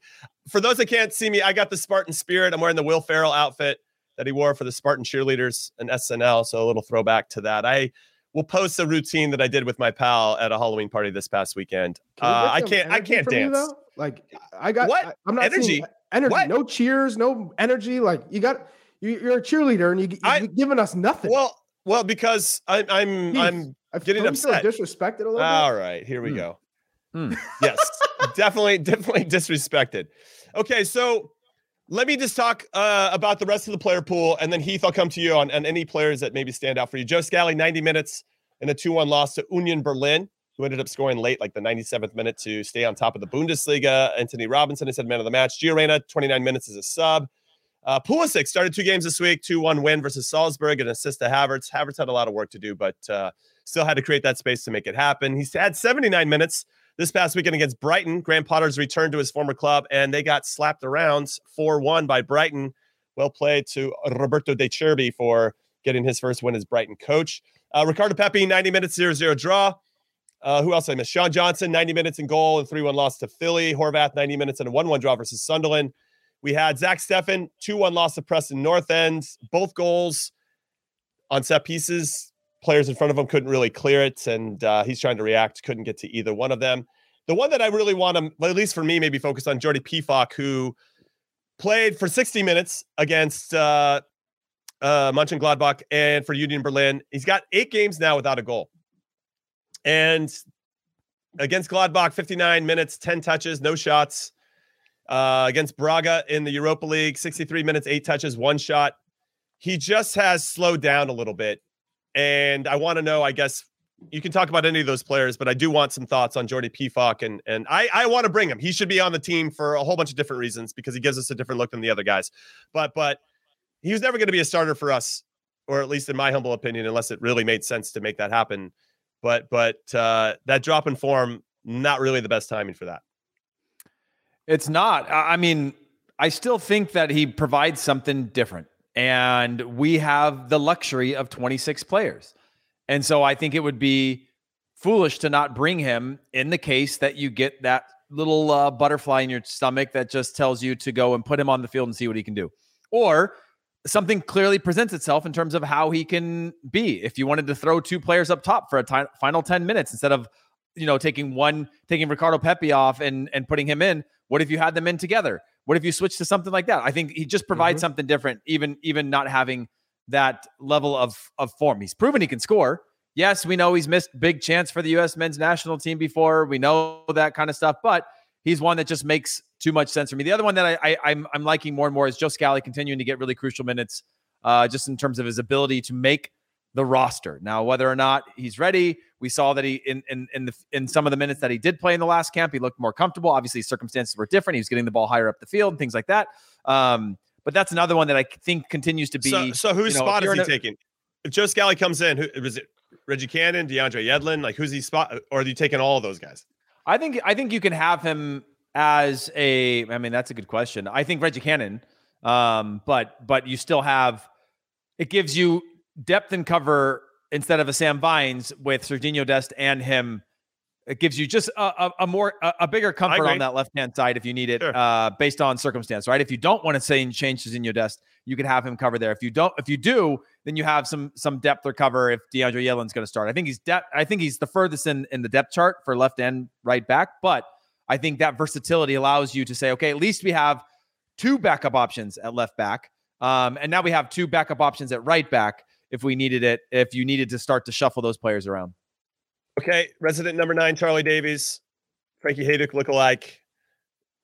For those that can't see me, I got the Spartan Spirit. I'm wearing the Will Ferrell outfit that he wore for the Spartan cheerleaders and SNL. So a little throwback to that. I will post a routine that I did with my pal at a Halloween party this past weekend. Can Uh, I can't. I can't from you, dance. like I got. What? I, am not Energy? energy. What? No cheers. No energy. Like you got. You, you're a cheerleader, and you, you're giving us nothing. Well, well, because I, am I'm, I'm getting upset. Disrespected a little All bit. right, here we Hmm. go. Hmm. Yes, definitely, definitely disrespected. Okay, so let me just talk uh, about the rest of the player pool, and then Heath, I'll come to you on, on any players that maybe stand out for you. Joe Scally, 90 minutes in a 2 1 loss to Union Berlin, who ended up scoring late, like the 97th minute to stay on top of the Bundesliga. Antonee Robinson is said man of the match. Gio Reyna, 29 minutes as a sub. Uh, Pulisic started two games this week, 2 1 win versus Salzburg, an assist to Havertz. Havertz had a lot of work to do, but uh, still had to create that space to make it happen. He's had 79 minutes this past weekend against Brighton. Graham Potter's returned to his former club, and they got slapped around 4 1 by Brighton. Well played to Roberto De Zerbi for getting his first win as Brighton coach. Uh, Ricardo Pepi, 90 minutes, 0 0 draw. Uh, who else I missed? Sean Johnson, 90 minutes in goal and 3 1 loss to Philly. Horvath, 90 minutes and a 1 1 draw versus Sunderland. We had Zach Steffen, 2 1 loss to Preston North End. Both goals on set pieces. Players in front of him couldn't really clear it, and uh, he's trying to react, couldn't get to either one of them. The one that I really want to, well, at least for me, maybe focus on Jordy Pefok, who played for 60 minutes against uh, uh, Mönchengladbach and for Union Berlin. He's got eight games now without a goal. And against Gladbach, 59 minutes, 10 touches, no shots. Uh, against Braga in the Europa League, 63 minutes, eight touches, one shot. He just has slowed down a little bit. And I want to know, I guess, you can talk about any of those players, but I do want some thoughts on Jordy Pefok. And, and I, I want to bring him. He should be on the team for a whole bunch of different reasons because he gives us a different look than the other guys. But, but he was never going to be a starter for us, or at least in my humble opinion, unless it really made sense to make that happen. But, but uh, that drop in form, not really the best timing for that. It's not. I mean, I still think that he provides something different. And we have the luxury of 26 players. And so I think it would be foolish to not bring him in the case that you get that little uh, butterfly in your stomach that just tells you to go and put him on the field and see what he can do. Or something clearly presents itself in terms of how he can be. If you wanted to throw two players up top for a final 10 minutes instead of you know taking one taking Ricardo Pepi off and and putting him in, what if you had them in together? What if you switched to something like that? I think he just provides something different even even not having that level of of form. He's proven he can score. Yes, we know he's missed big chance for the US men's national team before. We know that kind of stuff, but he's one that just makes too much sense for me. The other one that I, I am I'm, I'm liking more and more is Joe Scally continuing to get really crucial minutes, uh, just in terms of his ability to make the roster. Now, whether or not he's ready, we saw that he in in in, the, in some of the minutes that he did play in the last camp, he looked more comfortable. Obviously, circumstances were different. He was getting the ball higher up the field and things like that. Um, but that's another one that I think continues to be. So, so whose you know, spot is he a- taking? If Joe Scally comes in, who was it? Reggie Cannon, DeAndre Yedlin? Like who's he spot? Or are you taking all of those guys? I think I think you can have him as a. I mean, that's a good question. I think Reggie Cannon, um, but but you still have. It gives you depth and cover instead of a Sam Vines with Serginho Dest and him. It gives you just a, a, a more a, a bigger comfort on that left hand side if you need it, Sure. uh, based on circumstance. Right? If you don't want to say and change Serginho Dest, you can have him cover there. If you don't, if you do, then you have some some depth or cover if DeAndre Yedlin's going to start. I think he's depth. I think he's the furthest in in the depth chart for left and right back, but I think that versatility allows you to say, okay, at least we have two backup options at left back, um, and now we have two backup options at right back if we needed it. If you needed to start to shuffle those players around. Okay, resident number nine, Charlie Davies, Frankie Hejduk lookalike.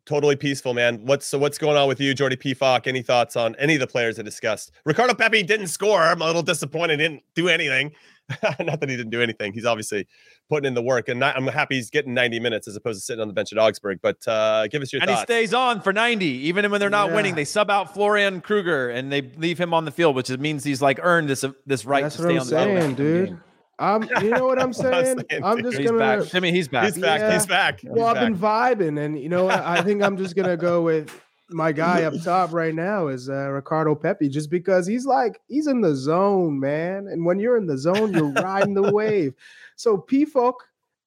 Totally peaceful, man. What's so what's going on with you, Jordy Pefok? Any thoughts on any of the players I discussed? Ricardo Pepi didn't score. I'm a little disappointed. He didn't do anything. Not that he didn't do anything. He's obviously putting in the work, and not, I'm happy he's getting 90 minutes as opposed to sitting on the bench at Augsburg. But uh, give us your and thoughts. he stays on for 90, even when they're not Yeah. winning. They sub out Florian Kruger and they leave him on the field, which means he's like earned this this right That's to what stay I'm on the field. saying, dude. I'm, you know what I'm saying? saying, I'm just He's gonna. back. Jimmy, he's back. He's back. Yeah. He's back. He's Well, I've back. been vibing, and you know. I think I'm just gonna go with my guy up top right now is uh, Ricardo Pepi, just because he's like he's in the zone, man. And when you're in the zone, you're riding the wave. So Pefok,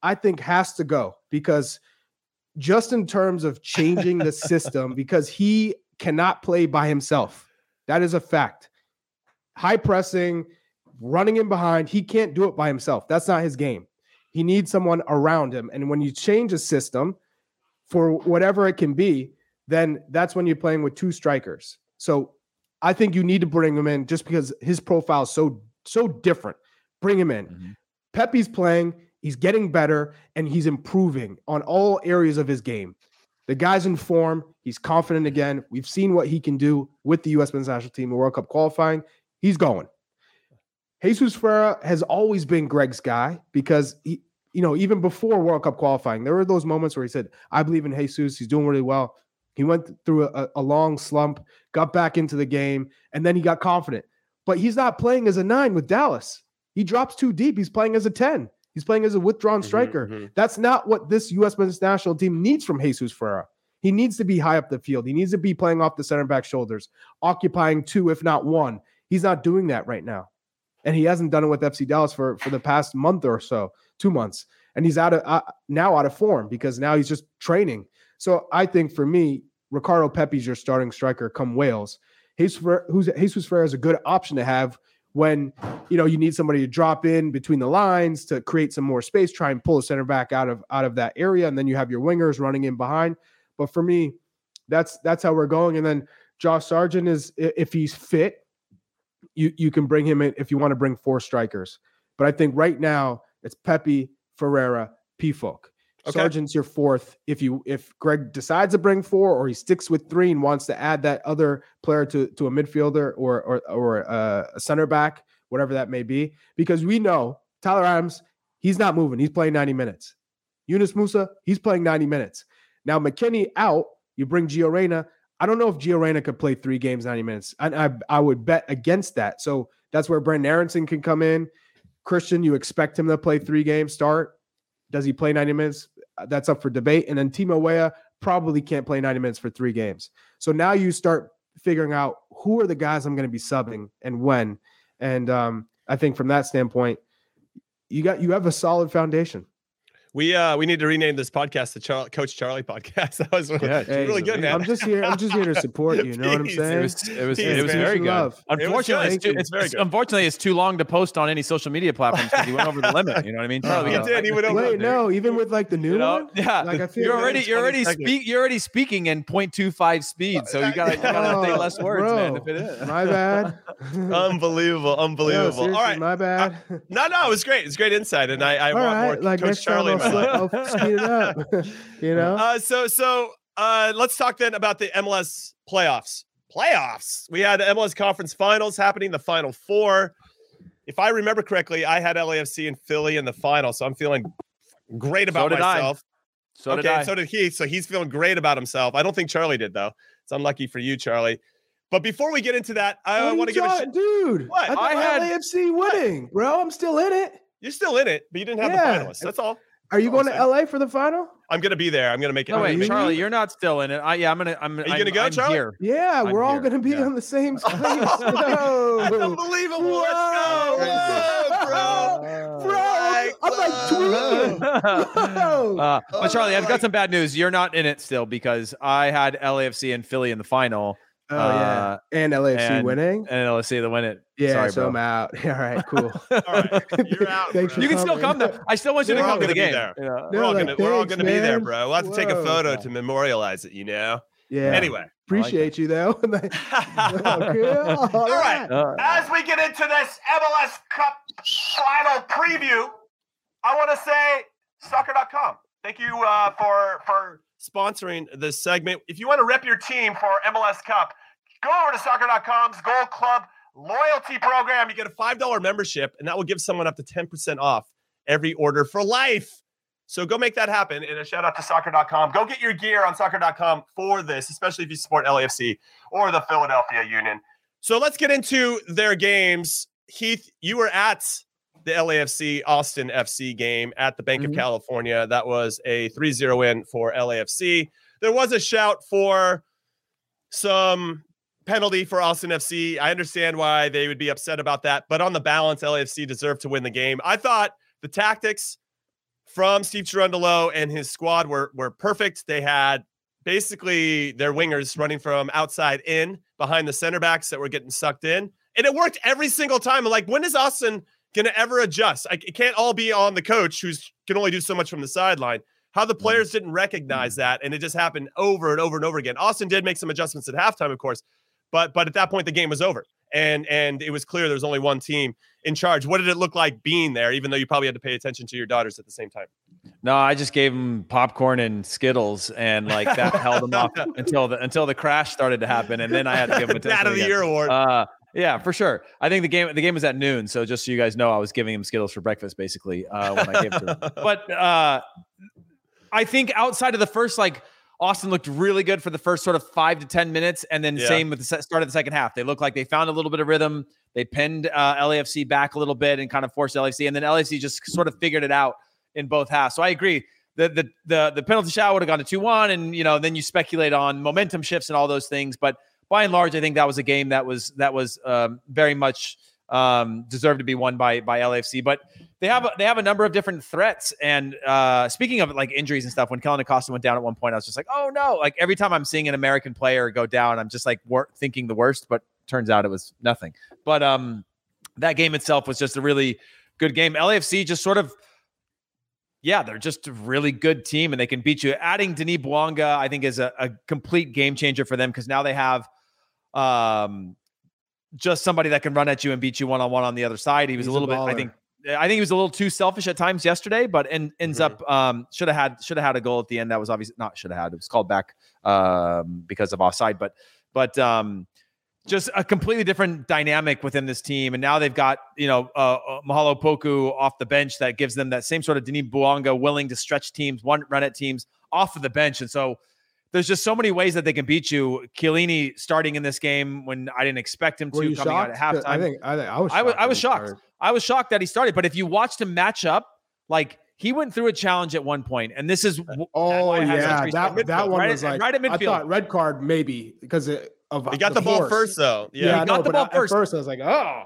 I think, has to go because just in terms of changing the system, because he cannot play by himself. That is a fact. High pressing, running in behind, he can't do it by himself. That's not his game. He needs someone around him. And when you change a system for whatever it can be, then that's when you're playing with two strikers. So I think you need to bring him in just because his profile is so so different. Bring him in. Mhm. Pepi's playing, he's getting better, and he's improving on all areas of his game. The guy's in form, he's confident again. We've seen what he can do with the US men's national team in World Cup qualifying. He's going. Jesus Ferreira has always been Gregg's guy because he, you know, even before World Cup qualifying, there were those moments where he said, I believe in Jesus. He's doing really well. He went through a, a long slump, got back into the game, and then he got confident. But he's not playing as a nine with Dallas. He drops too deep. He's playing as a 10. He's playing as a withdrawn Mhm, striker. mhm. That's not what this U.S. men's national team needs from Jesus Ferreira. He needs to be high up the field. He needs to be playing off the center back shoulders, occupying two, if not one. He's not doing that right now. And he hasn't done it with FC Dallas for, for the past month or so, two months. And he's out of uh, now out of form because now he's just training. So I think for me, Ricardo Pepi's your starting striker come Wales. Jesus Jesus Ferreira is a good option to have when you know you need somebody to drop in between the lines to create some more space, try and pull a center back out of out of that area, and then you have your wingers running in behind. But for me, that's that's how we're going. And then Josh Sargent is if he's fit, you you can bring him in if you want to bring four strikers. But I think right now it's Pepi, Ferreira, Pefok. Okay. Sargent's your fourth. If you if Gregg decides to bring four, or he sticks with three and wants to add that other player to to a midfielder or or or uh, a center back, whatever that may be, because we know Tyler Adams, he's not moving. He's playing 90 minutes. Yunus Musah, he's playing 90 minutes. Now McKennie out, you bring Gio Reyna. I don't know if Gio Reyna could play three games 90 minutes. And I, I would bet against that. So that's where Brenden Aaronson can come in. Christian, you expect him to play three games start. Does he play 90 minutes? Uh, That's up for debate. And then Timo Weah probably can't play 90 minutes for three games. So now you start figuring out who are the guys I'm going to be subbing and when. And um, I think from that standpoint, you got you have a solid foundation. We uh we need to rename this podcast the Char- Coach Charlie podcast. That was really, Yeah, Hey, really good, man. I'm just here. I'm just here to support you. You know what I'm saying? It was it was, Peace, it was very good. love. Unfortunately, good. it's, too, It's it's, very it's- good. unfortunately it's too long to post on any social media platforms because he went over the limit. You know what I mean? Charlie, He we got- did. He went over. Wait, no, even with like the new You know, one. yeah. Like I feel you're already you're already speak you're already speaking in 0.25 speed, so you gotta you gotta say Oh, less words, man, to bro, fit in. My bad. Unbelievable, unbelievable. seriously, All right, my bad. no, no, it was great. It's great insight, and I, I All want right, more like Coach Charlie. Time in my I'll, life. sl- I'll speed it up. you know, Uh, so so uh, let's talk then about the MLS playoffs. Playoffs. We had the MLS conference finals happening, the final four. if I remember correctly, I had LAFC and Philly in the final, so I'm feeling great about did I. myself. So okay, did I. so did he. So he's feeling great about himself. I don't think Charlie did though. It's unlucky for you, Charlie. But before we get into that, I want to you give a. talking- Sh- dude. What? I, I had- LAFC winning, bro. I'm still in it. You're still in it, but you didn't have Yeah. the finalists. That's all. Are you going to LA for the final? I'm gonna be there. I'm gonna make it. no, I'm wait, gonna Charlie, you're not still in it. I, yeah, I'm gonna. I'm. Are you I'm- gonna go, I'm Charlie? Here. Yeah, I'm we're all here, going to be yeah. on the same space. That's Whoa. unbelievable. Let's go, Whoa, bro. Bro, I'm like tweeting. Whoa. Uh, Oh, but Charlie, I've got some bad news. You're not in it still because I had LAFC and Philly in the final, oh yeah, uh, and LAFC and- winning. and LAFC to win it. Yeah, Sorry, so bro. I'm out. All right, cool. All right, you're out. Thanks bro. for You can still come though. I still want you to We're all come to the gonna be game. there. you know? We're all like, gonna we're all gonna be there, bro. We'll have to take a Whoa. photo to memorialize it. You know. Yeah. Anyway. appreciate you though. okay. All All right. right. Uh, As we get into this MLS Cup final preview, I want to say soccer.com. Thank you uh, for for sponsoring this segment. If you want to rep your team for MLS Cup, go over to soccer.com's Gold Club loyalty program. You get a five dollar membership, and that will give someone up to ten percent off every order for life. So go make that happen. And a shout out to soccer.com. Go get your gear on soccer.com for this, especially if you support LAFC or the Philadelphia Union. So let's get into their games. Heath, you were at the LAFC Austin FC game at the Bank Mhm. of California. That was a 3 0 win for LAFC. There was a shout for some penalty for Austin FC. I understand why they would be upset about that, but on the balance, LAFC deserved to win the game. I thought the tactics from Steve Cherundolo and his squad were were perfect. They had basically their wingers running from outside in behind the center backs that were getting sucked in, and it worked every single time. I'm like, when is Austin going to ever adjust? I, it can't all be on the coach who's can only do so much from the sideline. How the players didn't recognize that, and it just happened over and over and over again. Austin did make some adjustments at halftime, of course, but but at that point the game was over, and and it was clear there was only one team in charge. What did it look like being there, even though you probably had to pay attention to your daughters at the same time? no, I just gave them popcorn and Skittles, and like that held them off until the until the crash started to happen, and then I had to give him a Dad of the again. Year award. Uh, yeah, for sure. I think the game the game was at noon, so just so you guys know, I was giving him Skittles for breakfast basically uh, when I gave it to him. But uh, I think outside of the first, like Austin looked really good for the first sort of five to ten minutes, and then Yeah. same with the start of the second half. They looked like they found a little bit of rhythm. They pinned uh, LAFC back a little bit and kind of forced LAFC, and then LAFC just sort of figured it out in both halves. So I agree. The, the the the penalty shot would have gone to two one, and you know then you speculate on momentum shifts and all those things. But by and large, I think that was a game that was that was um, very much um, deserved to be won by by LAFC. But they have a, they have a number of different threats. And uh, speaking of like injuries and stuff, when Kellyn Acosta went down at one point, I was just like, oh no! Like every time I'm seeing an American player go down, I'm just like wor- thinking the worst. But turns out it was nothing. But um, that game itself was just a really good game. LAFC just sort of. Yeah, they're just a really good team and they can beat you. Adding Denis Bouanga, I think, is a, a complete game changer for them because now they have um, just somebody that can run at you and beat you one on one on the other side. He was He's a a little bit, I think, I think he was a little too selfish at times yesterday, but en- ends Mhm. up um, should have had should have had a goal at the end. That was obviously not should have had. It was called back um, because of offside, but but um, just a completely different dynamic within this team. And now they've got you know uh, uh, Mahala Opoku off the bench that gives them that same sort of Denis Bouanga willing to stretch teams, one run at teams off of the bench, and so. There's just so many ways that they can beat you. Chiellini starting in this game when I didn't expect him Were to you coming shocked? out at halftime. I think I, think, I was. I was shocked I was shocked. started. I was shocked that he started. But if you watched him match up, like he went through a challenge at one point, and this is uh, w- Oh why I had such yeah, respect. that that one right was at- like right at I midfield. thought red card maybe because it, of he got the, ball force. first, though. Yeah, Yeah. I He know, got the but ball at first. first I was like, oh,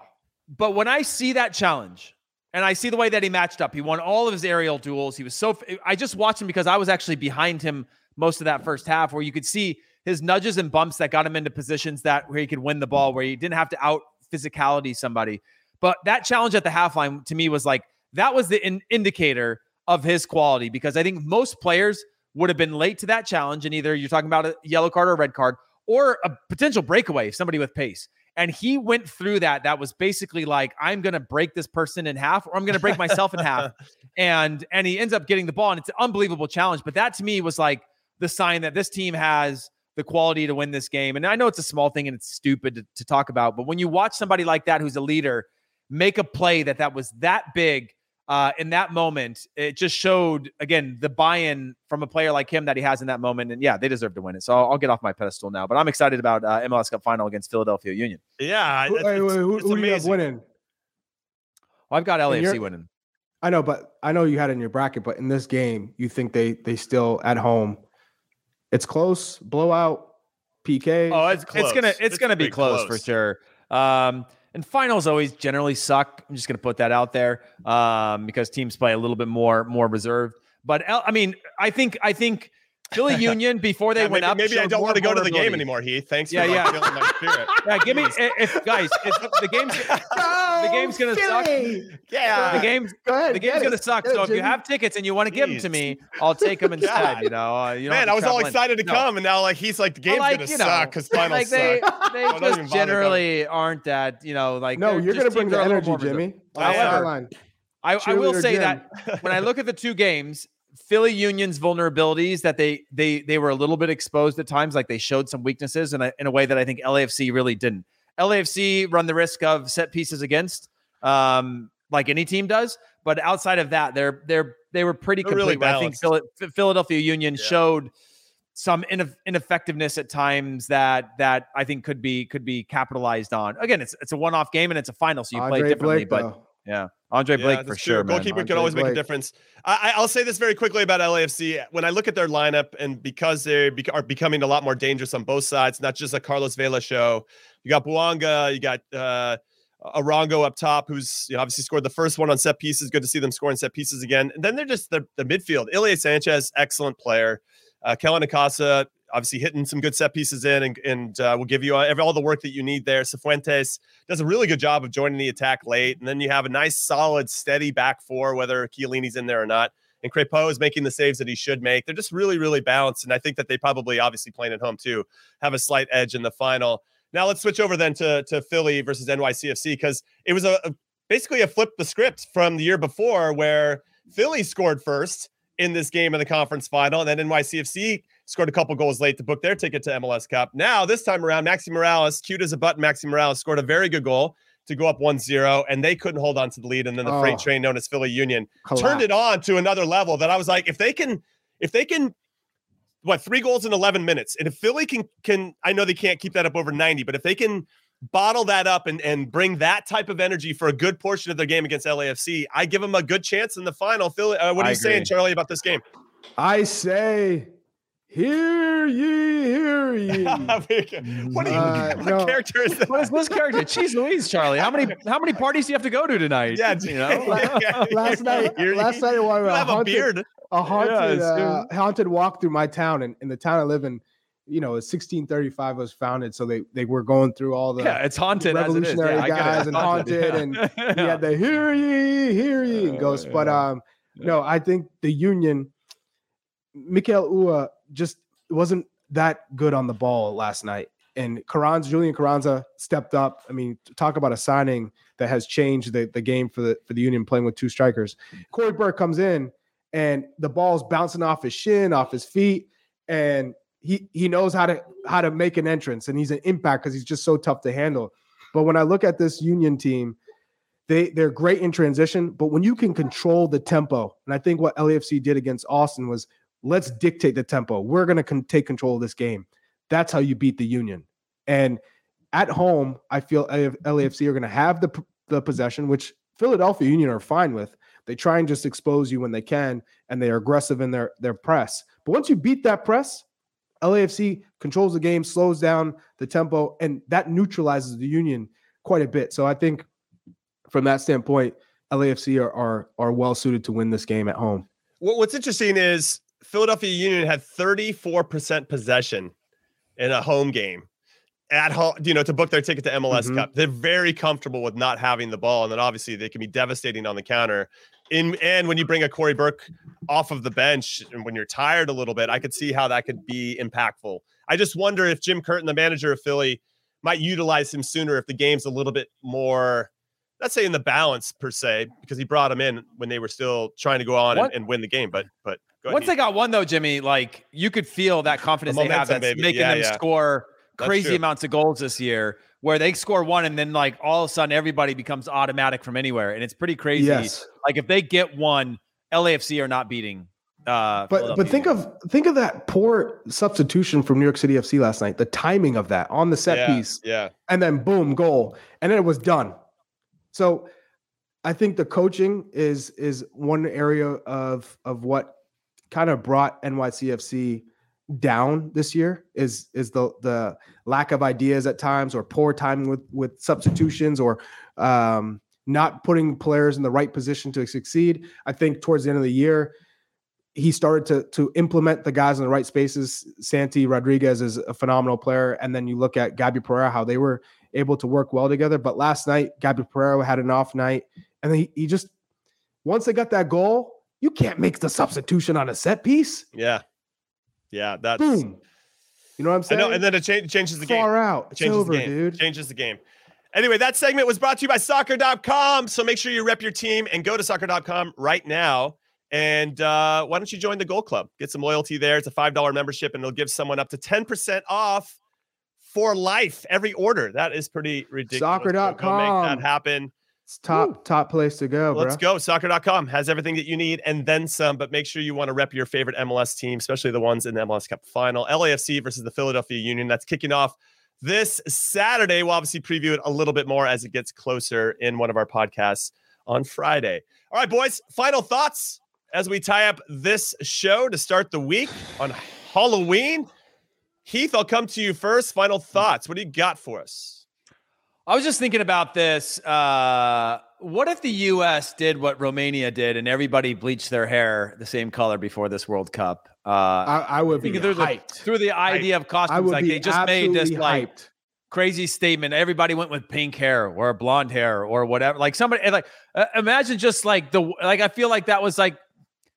But when I see that challenge and I see the way that he matched up, he won all of his aerial duels. He was so. I just watched him because I was actually behind him most of that first half, where you could see his nudges and bumps that got him into positions that where he could win the ball, where he didn't have to out physicality somebody. But that challenge at the half line to me was like that was the in- indicator of his quality because I think most players would have been late to that challenge, and either you're talking about a yellow card or a red card or a potential breakaway, somebody with pace. And he went through that. That was basically like, I'm going to break this person in half, or I'm going to break myself in half. And and he ends up getting the ball, and it's an unbelievable challenge. But that to me was like the sign that this team has the quality to win this game. And I know it's a small thing and it's stupid to, to talk about, but when you watch somebody like that who's a leader make a play that that was that big uh, in that moment. It just showed again the buy-in from a player like him that he has in that moment. And yeah, they deserve to win it. So I'll, I'll get off my pedestal now. But I'm excited about uh, MLS Cup final against Philadelphia Union. Yeah, Who, it's, wait, wait, who, it's who do you have winning? Well, I've got And LAFC winning. I know, but I know you had it in your bracket, but in this game, you think they they still at home. It's close, blowout, PK. Oh, it's close. It's gonna it's, gonna be pretty close, for sure. Um, and finals always generally suck. I'm just gonna put that out there um, because teams play a little bit more more reserved. But I mean, I think I think Philly Union before they Yeah, went maybe, up. maybe I don't want to go to the game anymore, Heath. Thanks Yeah, for yeah. feeling my spirit. Yeah, give me if, if guys, if the game's the game's gonna suck. Yeah. The game's Go ahead. the game's gonna it. suck. Get it, So if you have tickets and you want to give them to me, I'll take them instead. God. You know, uh, you don't Man, I was all travel in. excited to No. come, and now like he's like the game's like, gonna you know, suck because finals like they, suck. they don't even just generally aren't that you know like No, you're gonna bring the that are a little energy. Jimmy. However. I, I will say Jim. that when I look at the two games, Philly Union's vulnerabilities that they they they were a little bit exposed at times, like they showed some weaknesses in a, in a way that I think LAFC really didn't. LAFC run the risk of set pieces against, um, like any team does, but outside of that, they're they're they were pretty They're really complete. I think Philadelphia Union Yeah. showed some ineff- ineffectiveness at times that that I think could be could be capitalized on. Again, it's it's a one off game and it's a final, so you play differently. Blake, but though. yeah, Andre Blake that's for sure. Goalkeeper Andre can always make a difference. I, I- I'll say this very quickly about LAFC. When I look at their lineup, and because they are becoming a lot more dangerous on both sides, not just a Carlos Vela show. You got Bouanga, you got uh, Arango up top, who's you know, obviously scored the first one on set pieces. Good to see them scoring set pieces again. And then they're just the, the midfield. Ilie Sánchez, excellent player. Uh, Kellyn Acosta, obviously hitting some good set pieces in, and, and uh, will give you all, all the work that you need there. Cifuentes does a really good job of joining the attack late. And then you have a nice, solid, steady back four, whether Chiellini's in there or not. And Crepeau is making the saves that he should make. They're just really, really balanced. And I think that they probably, obviously playing at home too, have a slight edge in the final. Now let's switch over then to, to Philly versus NYCFC because it was a, a basically a flip the script from the year before where Philly scored first in this game in the conference final, and then NYCFC scored a couple goals late to book their ticket to MLS Cup. Now, this time around, Maxi Morales, cute as a button, Maxi Morales scored a very good goal to go up 1-0, and they couldn't hold on to the lead. And then the Oh. freight train known as Philly Union turned it on to another level that I was like, if they can, if they can what three goals in 11 minutes and if philly can can i know they can't keep that up over 90 but if they can bottle that up and and bring that type of energy for a good portion of their game against lafc i give them a good chance in the final philly uh, what are I you saying charlie about this game I say, hear ye, hear ye. what are you Uh, what no. character is that What is this character? Jeez Louise, Charlie. How many how many parties do you have to go to tonight? yeah, you know. last night, last night while we you were have a haunted, beard a haunted, Yes, uh, haunted walk through my town, and in the town I live in, you know, 1635 was founded, so they they were going through all the yeah, it's haunted as it is. revolutionary Yeah, I it. guys and haunted, and he had the hear ye, hear ye, and ghosts. But Yeah. um, no, I think the Union, Mikael Uhre just wasn't that good on the ball last night. And Carranza, Julian Carranza stepped up. I mean, talk about a signing that has changed the, the game for the for the Union playing with two strikers. Cory Burke comes in and the ball's bouncing off his shin, off his feet, and he he knows how to how to make an entrance and he's an impact because he's just so tough to handle. But when I look at this Union team, they they're great in transition, but when you can control the tempo, and I think what LAFC did against Austin was let's dictate the tempo. We're going to con- take control of this game. That's how you beat the Union. And at home, I feel LAFC are going to have the the possession, which Philadelphia Union are fine with. They try and just expose you when they can, and they are aggressive in their their press. But once you beat that press, LAFC controls the game, slows down the tempo, and that neutralizes the Union quite a bit. So I think from that standpoint, LAFC are are, are well suited to win this game at home. What's interesting is Philadelphia Union had 34% possession in a home game at home, you know, to book their ticket to MLS Mhm. Cup. They're very comfortable with not having the ball. And then obviously they can be devastating on the counter. In and when you bring a Cory Burke off of the bench and when you're tired a little bit, I could see how that could be impactful. I just wonder if Jim Curtin, the manager of Philly, might utilize him sooner if the game's a little bit more, let's say in the balance per se, because he brought him in when they were still trying to go on and, and win the game. But but go Once Heath. they got one though, Jimmy, like you could feel that confidence they have that's baby. making Yeah, them yeah. score crazy amounts of goals this year where they score one and then like all of a sudden everybody becomes automatic from anywhere. And it's pretty crazy. Yes. Like if they get one, LAFC are not beating. Uh, But but think of think of that poor substitution from New York City FC last night. The timing of that on the set yeah, piece, Yeah. and then boom, goal, and then it was done. So I think the coaching is is one area of of what kind of brought NYCFC down this year is is the the lack of ideas at times or poor timing with with substitutions or um not putting players in the right position to succeed. I think towards the end of the year, he started to to implement the guys in the right spaces. Santi Rodriguez is a phenomenal player, and then you look at Gabi Pereira, how they were able to work well together. But last night, Gabi Pereira had an off night, and he, he just once they got that goal, you can't make the substitution on a set piece. Yeah. Yeah. That's Boom. You know what I'm I saying? know, and then it cha- changes the game. far out. It's changes over, the game. dude. Changes the game. Anyway, that segment was brought to you by soccer.com. So make sure you rep your team and go to soccer.com right now. And uh, why don't you join the Goal Club? Get some loyalty there. It's a $5 membership and it'll give someone up to 10% off for life every order. That is pretty ridiculous. So Go make that happen. It's top top place to go, Let's bro. go. Soccer.com has everything that you need and then some, but make sure you want to rep your favorite MLS team, especially the ones in the MLS Cup final. LAFC versus the Philadelphia Union. That's kicking off this Saturday. We'll obviously preview it a little bit more as it gets closer in one of our podcasts on Friday. All right, boys, final thoughts as we tie up this show to start the week on Halloween. Heath, I'll come to you first. Final thoughts. What do you got for us? I was just thinking about this. Uh, what if the U.S. did what Romania did and everybody bleached their hair the same color before this World Cup? Uh, I, I would be through the, hyped. through the idea of costumes, like they just made this absolutely like crazy statement. Everybody went with pink hair or blonde hair or whatever. Like somebody, like uh, imagine just like the like. I feel like that was like.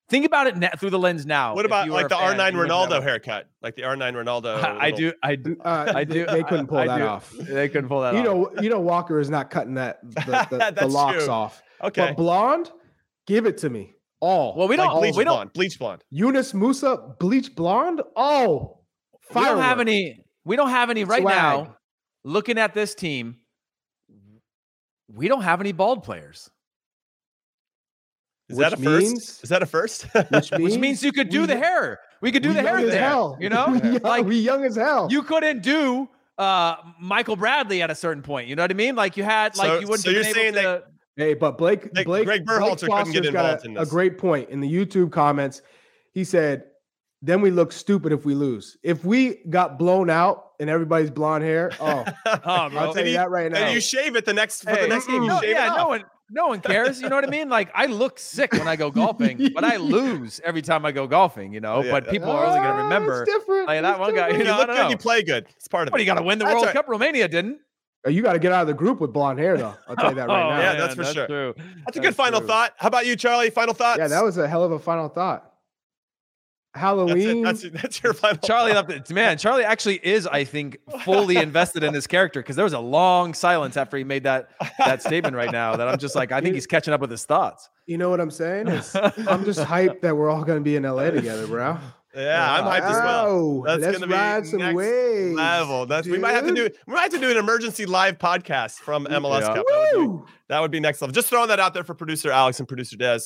Think about it na- through the lens now. What about like the fan, R9 Ronaldo haircut? Like the R9 Ronaldo. I little- do. I do. Uh, I do. They couldn't pull I that do. off. They couldn't pull that You off. know, you know, Walker is not cutting that the, the, the locks true. off. Okay. But blonde, give it to me. All. Well, we don't. bleach we don't. blonde. Bleach blonde. Yunus Musah, bleach blonde. Oh, We don't have any. We don't have any right Swag. now. Looking at this team, we don't have any bald players, Is that a first? means- Is that a first? Which means, which means you could do we- the hair. We could do the hair there. hell. You know, we young, like we young as hell. you couldn't do uh Michael Bradley at a certain point. You know what I mean? Like you had like So- you wouldn't so you're saying able that- to. Hey, but Blake, Like, Blake, Gregg Blake Berhalter couldn't get Foster's got a, a great point in the YouTube comments. He said, "Then we look stupid if we lose. If we got blown out and everybody's blonde hair, oh, Oh, I'll tell you that right now. And you shave it the next for the next game. You no, shave yeah, it no one, no one cares. You know what I mean? Like I look sick when I go golfing, but I lose every time I go golfing. You know, Yeah, but yeah. people are only going to Ah, remember. It's different. like that It's one guy, If different. you you know, I look good, know. you play good. It's part of What it. you got to win the That's World all right. Cup? Romania didn't. Oh, you got to get out of the group with blonde hair, though. I'll tell you that right Oh, now. Yeah, Yeah, that's for sure. True. That's a good final thought. How about you, Charlie? Final thoughts? Yeah, that was a hell of a final thought. That's Halloween. it. That's, that's your final Charlie left it. Man, Charlie actually is, I think, fully invested in this character because there was a long silence after he made that that statement right now. That I'm just like, I think he's catching up with his thoughts. you know what I'm saying? Is I'm just hyped that we're all going to be in LA together, bro. Yeah, I'm hyped as well. Oh, That's let's gonna be ride some next waves. Level. That's we might have to do. dude. We might have to do an emergency live podcast from MLS Yeah. Cup. That would, be, that would be next level. Just throwing that out there for producer Alex and producer Des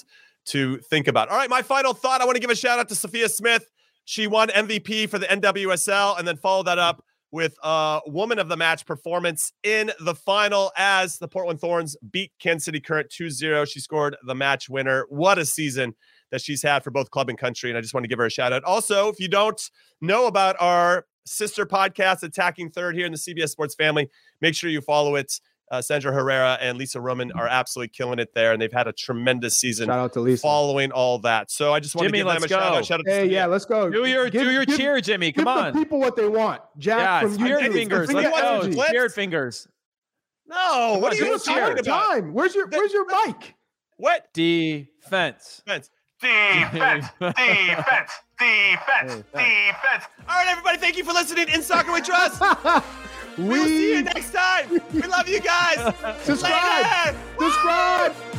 to think about. All right, my final thought. I want to give a shout out to Sophia Smith. She won MVP for the NWSL and then followed that up with a woman of the match performance in the final as the Portland Thorns beat Kansas City Current 2-0. She scored the match winner. What a season that she's had for both club and country. And I just want to give her a shout out. Also, if you don't know about our sister podcast, Attacking Third, here in the CBS Sports family, make sure you follow it. Uh, Sandra Herrera and Lisa Roman are absolutely killing it there, and they've had a tremendous season Shout out to Lisa. following all that. So I just want Jimmy, to give them a let's shout go. out. Shout out to Hey, Sophia. yeah, let's go. Do your Give- do your give- cheer, Jimmy. Give Come the on. people what they want. Jack Yeah, from spirit YouTube. fingers. Let's go. some. Spirit fingers. No, what are you on, talking about? time. Where's your Where's your mic? What? Defense. Vince? Defense, defense, defense, defense. All right, everybody, thank you for listening in Soccer We Trust. we We'll see you next time. We love you guys. subscribe. Later. Subscribe.